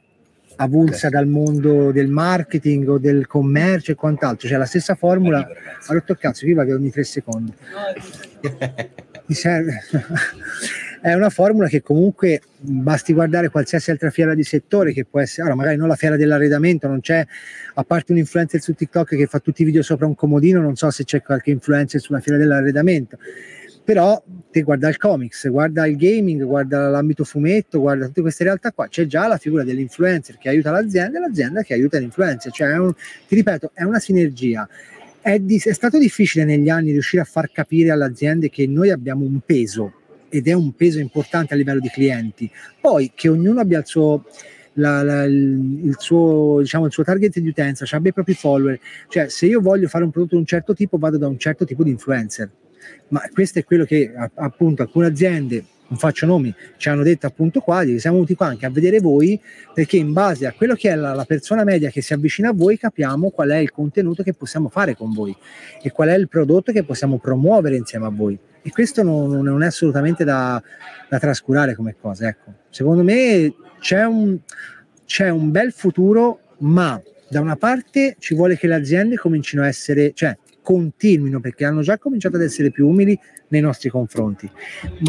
avulsa dal mondo del marketing o del commercio e quant'altro, cioè la stessa formula, ha rotto il cazzo, viva che ogni tre secondi. (laughs) Mi serve. (laughs) è una formula che comunque basti guardare qualsiasi altra fiera di settore che può essere, ora magari non la fiera dell'arredamento, non c'è, a parte un influencer su TikTok che fa tutti i video sopra un comodino, non so se c'è qualche influencer sulla fiera dell'arredamento, però te guarda il comics, guarda il gaming, guarda l'ambito fumetto, guarda tutte queste realtà qua, c'è già la figura dell'influencer che aiuta l'azienda e l'azienda che aiuta l'influencer, cioè un, ti ripeto, è una sinergia. È, di- è stato difficile negli anni riuscire a far capire alle aziende che noi abbiamo un peso ed è un peso importante a livello di clienti. Poi che ognuno abbia il suo, la- la- il suo, diciamo, il suo target di utenza, cioè abbia i propri follower. Cioè, se io voglio fare un prodotto di un certo tipo, vado da un certo tipo di influencer. Ma questo è quello che appunto alcune aziende, non faccio nomi, ci hanno detto appunto qua, siamo venuti qua anche a vedere voi, perché in base a quello che è la, la persona media che si avvicina a voi, capiamo qual è il contenuto che possiamo fare con voi e qual è il prodotto che possiamo promuovere insieme a voi. E questo non, non è assolutamente da, da trascurare come cosa. Ecco. Secondo me c'è un, c'è un bel futuro, ma da una parte ci vuole che le aziende comincino a essere, cioè continuino perché hanno già cominciato ad essere più umili nei nostri confronti,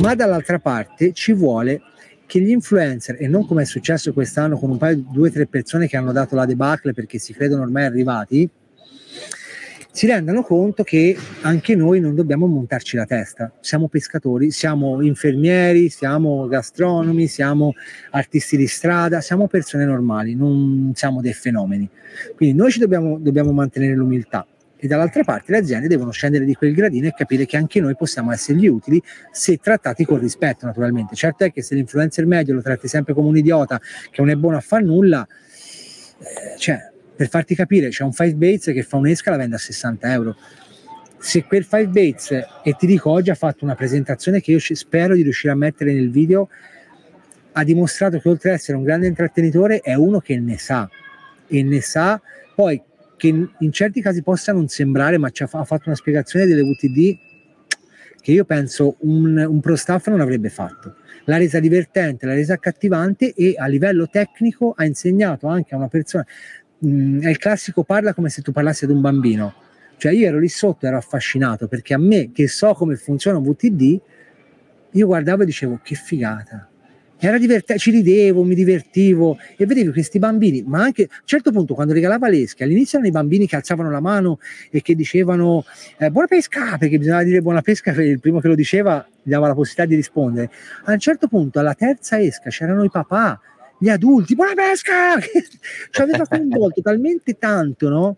ma dall'altra parte ci vuole che gli influencer, e non come è successo quest'anno con un paio, due o tre persone che hanno dato la debacle perché si credono ormai arrivati, si rendano conto che anche noi non dobbiamo montarci la testa. Siamo pescatori, siamo infermieri, siamo gastronomi, siamo artisti di strada, siamo persone normali, non siamo dei fenomeni. Quindi noi ci dobbiamo, dobbiamo mantenere l'umiltà e dall'altra parte le aziende devono scendere di quel gradino e capire che anche noi possiamo essergli utili se trattati con rispetto naturalmente. Certo è che se l'influencer medio lo tratti sempre come un idiota che non è buono a far nulla, eh, cioè per farti capire c'è un 5 Bates che fa un'esca la vende a 60 euro. Se quel 5 Bates, e ti dico oggi ha fatto una presentazione che io spero di riuscire a mettere nel video, ha dimostrato che oltre ad essere un grande intrattenitore è uno che ne sa e ne sa poi che in, in certi casi possa non sembrare, ma ha, ha fatto una spiegazione delle VTD che io penso un, un pro staff non avrebbe fatto. L'ha resa divertente, l'ha resa accattivante e a livello tecnico ha insegnato anche a una persona. mh, è il classico parla come se tu parlassi ad un bambino. Cioè io ero lì sotto, ero affascinato perché a me che so come funziona un VTD, io guardavo e dicevo che figata. Era divertente, ci ridevo, mi divertivo e vedevo questi bambini, ma anche a un certo punto quando regalava l'esche, all'inizio erano i bambini che alzavano la mano e che dicevano eh, buona pesca, perché bisognava dire buona pesca, il primo che lo diceva gli dava la possibilità di rispondere. A un certo punto, alla terza esca, c'erano i papà, gli adulti, buona pesca! (laughs) ci aveva coinvolto talmente tanto, no?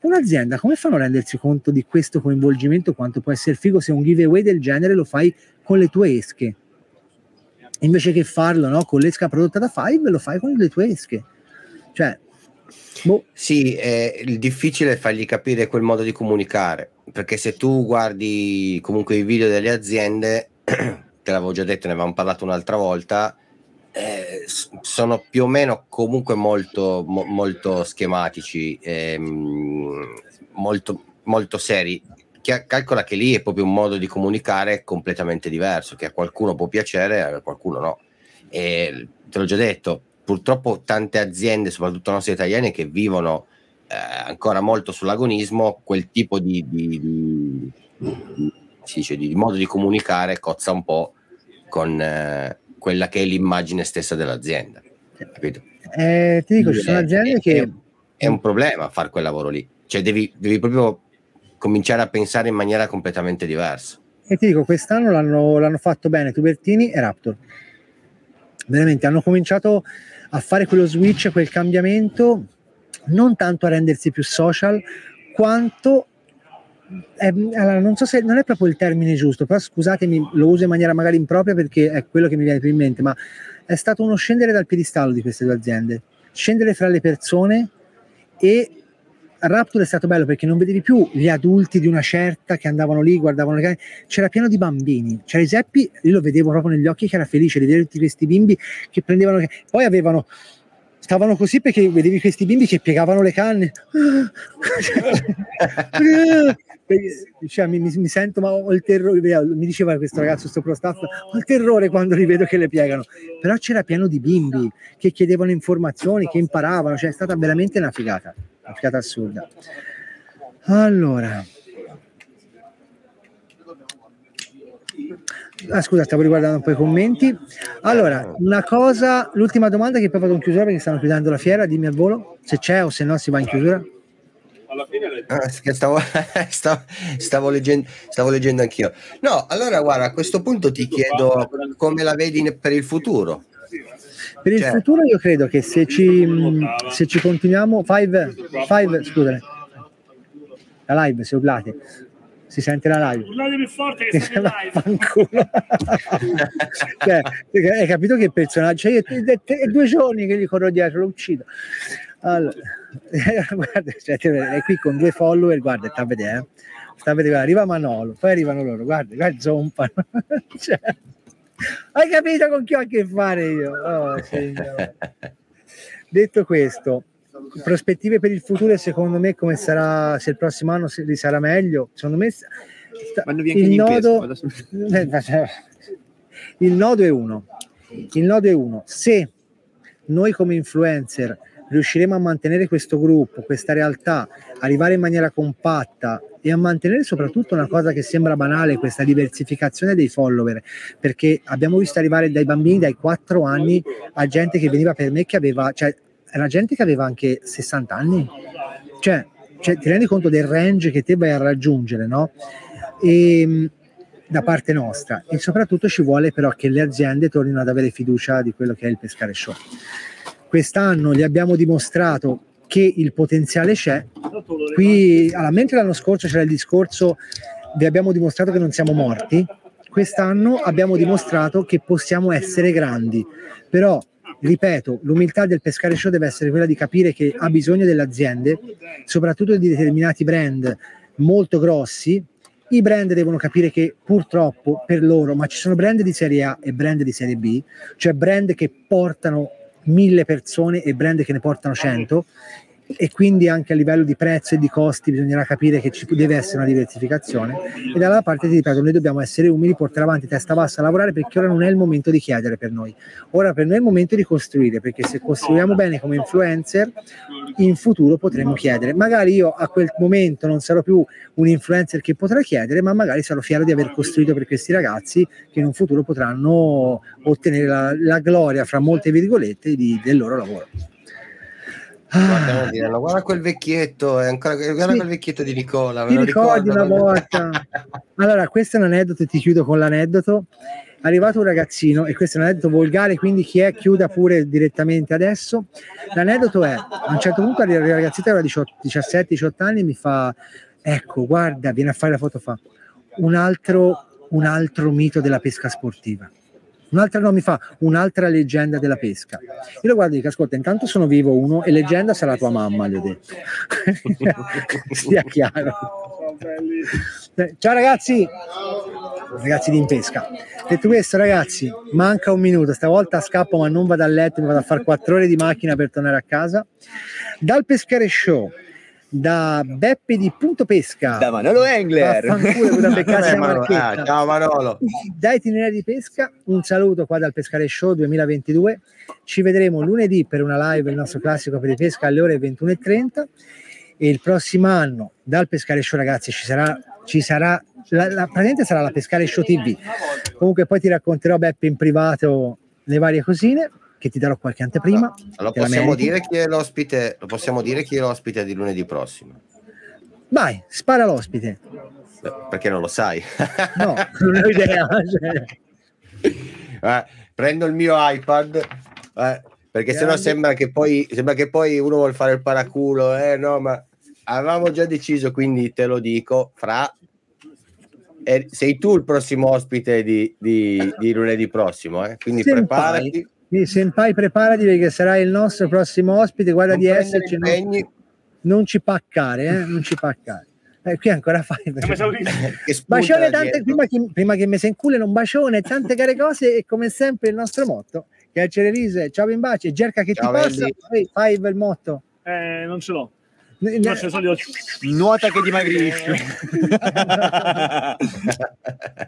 Un'azienda come fanno a rendersi conto di questo coinvolgimento? Quanto può essere figo se un giveaway del genere lo fai con le tue esche? Invece che farlo no, con l'esca prodotta da Five, lo fai con le tue esche. Cioè, boh. Sì, è il difficile è fargli capire quel modo di comunicare, perché se tu guardi comunque i video delle aziende, (clears throat) te l'avevo già detto, ne avevamo parlato un'altra volta, eh, sono più o meno comunque molto, mo, molto schematici, ehm, molto, molto seri. Calcola che lì è proprio un modo di comunicare completamente diverso, che a qualcuno può piacere, a qualcuno no. E te l'ho già detto, purtroppo tante aziende, soprattutto nostre italiane, che vivono eh, ancora molto sull'agonismo, quel tipo di, di, di, dice, di, modo di comunicare cozza un po' con eh, quella che è l'immagine stessa dell'azienda. Capito? Eh, ti dico, ci sono aziende è, che... È un problema fare quel lavoro lì. Cioè devi, devi proprio cominciare a pensare in maniera completamente diversa. E ti dico, quest'anno l'hanno, l'hanno fatto bene Tubertini e Raptor. Veramente hanno cominciato a fare quello switch, quel cambiamento, non tanto a rendersi più social, quanto eh, allora, non so se non è proprio il termine giusto, però scusatemi, lo uso in maniera magari impropria perché è quello che mi viene più in mente, ma è stato uno scendere dal piedistallo di queste due aziende, scendere fra le persone e Rapture è stato bello perché non vedevi più gli adulti di una certa che andavano lì, guardavano le case, c'era pieno di bambini. C'era Giuseppe, io lo vedevo proprio negli occhi che era felice di vedere tutti questi bimbi che prendevano, poi avevano stavano così perché vedevi questi bimbi che piegavano le canne. (laughs) cioè, mi, mi, sento, ma ho il terrore. Mi diceva questo ragazzo, questo pro staff, ho il terrore quando li vedo che le piegano. Però c'era pieno di bimbi che chiedevano informazioni, che imparavano, cioè è stata veramente una figata una figata assurda. Allora, Ah, scusa, stavo riguardando un po' i commenti. Allora, una cosa, l'ultima domanda che poi vado in chiusura perché stanno chiudendo la fiera, dimmi al volo se c'è o se no si va in chiusura. Ah, stavo, (laughs) stavo, stavo, leggendo, stavo leggendo anch'io. No, allora guarda, a questo punto ti chiedo come la vedi per il futuro. Per il cioè. futuro io credo che se ci, se ci continuiamo, five, five, scusate, la live, se urlate, si sente la live. Urlate più forte che (laughs) siete live. (laughs) cioè, hai capito che personaggio? Cioè, io, è due giorni che gli corro dietro, lo uccido. Allora, (laughs) guarda, cioè, è qui con due follower, guarda, sta a vedere. Eh. Sta a vedere, arriva Manolo, poi arrivano loro, guarda, guarda, zompano. cioè, hai capito con chi ho a che fare io? Oh, Detto questo, prospettive per il futuro secondo me come sarà, se il prossimo anno sarà meglio, secondo me sta, il, nodo, il nodo è uno. Il nodo è uno. Se noi come influencer riusciremo a mantenere questo gruppo, questa realtà, arrivare in maniera compatta e a mantenere soprattutto una cosa che sembra banale, questa diversificazione dei follower, perché abbiamo visto arrivare dai bambini dai 4 anni a gente che veniva per me che aveva, cioè era gente che aveva anche 60 anni, cioè, cioè ti rendi conto del range che te vai a raggiungere, no? E, da parte nostra e soprattutto ci vuole però che le aziende tornino ad avere fiducia di quello che è il pescare show. Quest'anno gli abbiamo dimostrato che il potenziale c'è. Qui, allora, mentre l'anno scorso c'era il discorso, vi abbiamo dimostrato che non siamo morti, quest'anno abbiamo dimostrato che possiamo essere grandi. Però, ripeto, l'umiltà del pescare show deve essere quella di capire che ha bisogno delle aziende, soprattutto di determinati brand molto grossi. I brand devono capire che purtroppo per loro, ma ci sono brand di serie A e brand di serie B, cioè brand che portano mille persone e brand che ne portano 100 e quindi anche a livello di prezzo e di costi bisognerà capire che ci deve essere una diversificazione e dall'altra parte ti ripeto noi dobbiamo essere umili portare avanti testa bassa lavorare perché ora non è il momento di chiedere per noi. Ora per noi è il momento di costruire perché se costruiamo bene come influencer in futuro potremo chiedere. Magari io a quel momento non sarò più un influencer che potrà chiedere ma magari sarò fiero di aver costruito per questi ragazzi che in un futuro potranno ottenere la, la gloria fra molte virgolette di, del loro lavoro Guarda, dirlo, guarda quel vecchietto, è ancora, guarda Sì. quel vecchietto di Nicola. Ti ricordi una volta? Allora, questo è un aneddoto e ti chiudo con l'aneddoto. È arrivato un ragazzino, e questo è un aneddoto volgare, quindi chi è chiuda pure direttamente adesso. L'aneddoto è, a un certo punto il ragazzino aveva 17-18 anni mi fa, ecco, guarda, viene a fare la foto, fa un altro, un altro mito della pesca sportiva. Un'altra no, mi fa un'altra leggenda della pesca. Io lo guardo e dico: Ascolta, intanto sono vivo uno e leggenda sarà tua mamma, gli ho detto. (laughs) Stia chiaro. Ciao ragazzi, ragazzi di Impesca. Detto questo, ragazzi, manca un minuto. Stavolta scappo, ma non vado a letto, mi vado a fare quattro ore di macchina per tornare a casa. Dal Pescare Show, da Beppe di Punto Pesca. Da Manolo Engler. La (laughs) Manolo- ah, ciao Manolo. Da itinerari di pesca, un saluto qua dal Pescare Show 2022. Ci vedremo lunedì per una live, il nostro classico per di pesca alle ore 21.30. E il prossimo anno dal Pescare Show, ragazzi, ci sarà, ci sarà la, la- praticamente sarà la Pescare Show TV. Comunque, poi ti racconterò, Beppe, in privato le varie cosine che ti darò qualche anteprima. Lo Te la possiamo, dire chi è l'ospite, lo possiamo dire chi è l'ospite di lunedì prossimo? Vai, spara l'ospite. Perché non lo sai. No, (laughs) non ho idea. Eh, prendo il mio iPad eh, perché sennò sembra che poi sembra che poi uno vuole fare il paraculo eh no ma avevamo già deciso quindi te lo dico fra eh, sei tu il prossimo ospite di, di- di lunedì prossimo eh? quindi Senpai. preparati Quindi, Senpai, preparati perché sarai il nostro prossimo ospite. Guarda non di esserci. non- non ci paccare, eh? non ci paccare. Eh, qui ancora fai. Bacione tante, prima che, prima che mi se inculino un bacione, tante care cose e come sempre il nostro motto, che è Cerelise, ciao in baci, e Gerca che Ciao, ti passa, Andy. poi fai il motto. Eh, non ce l'ho. No, solito... Nuota che dimagrisce. (laughs)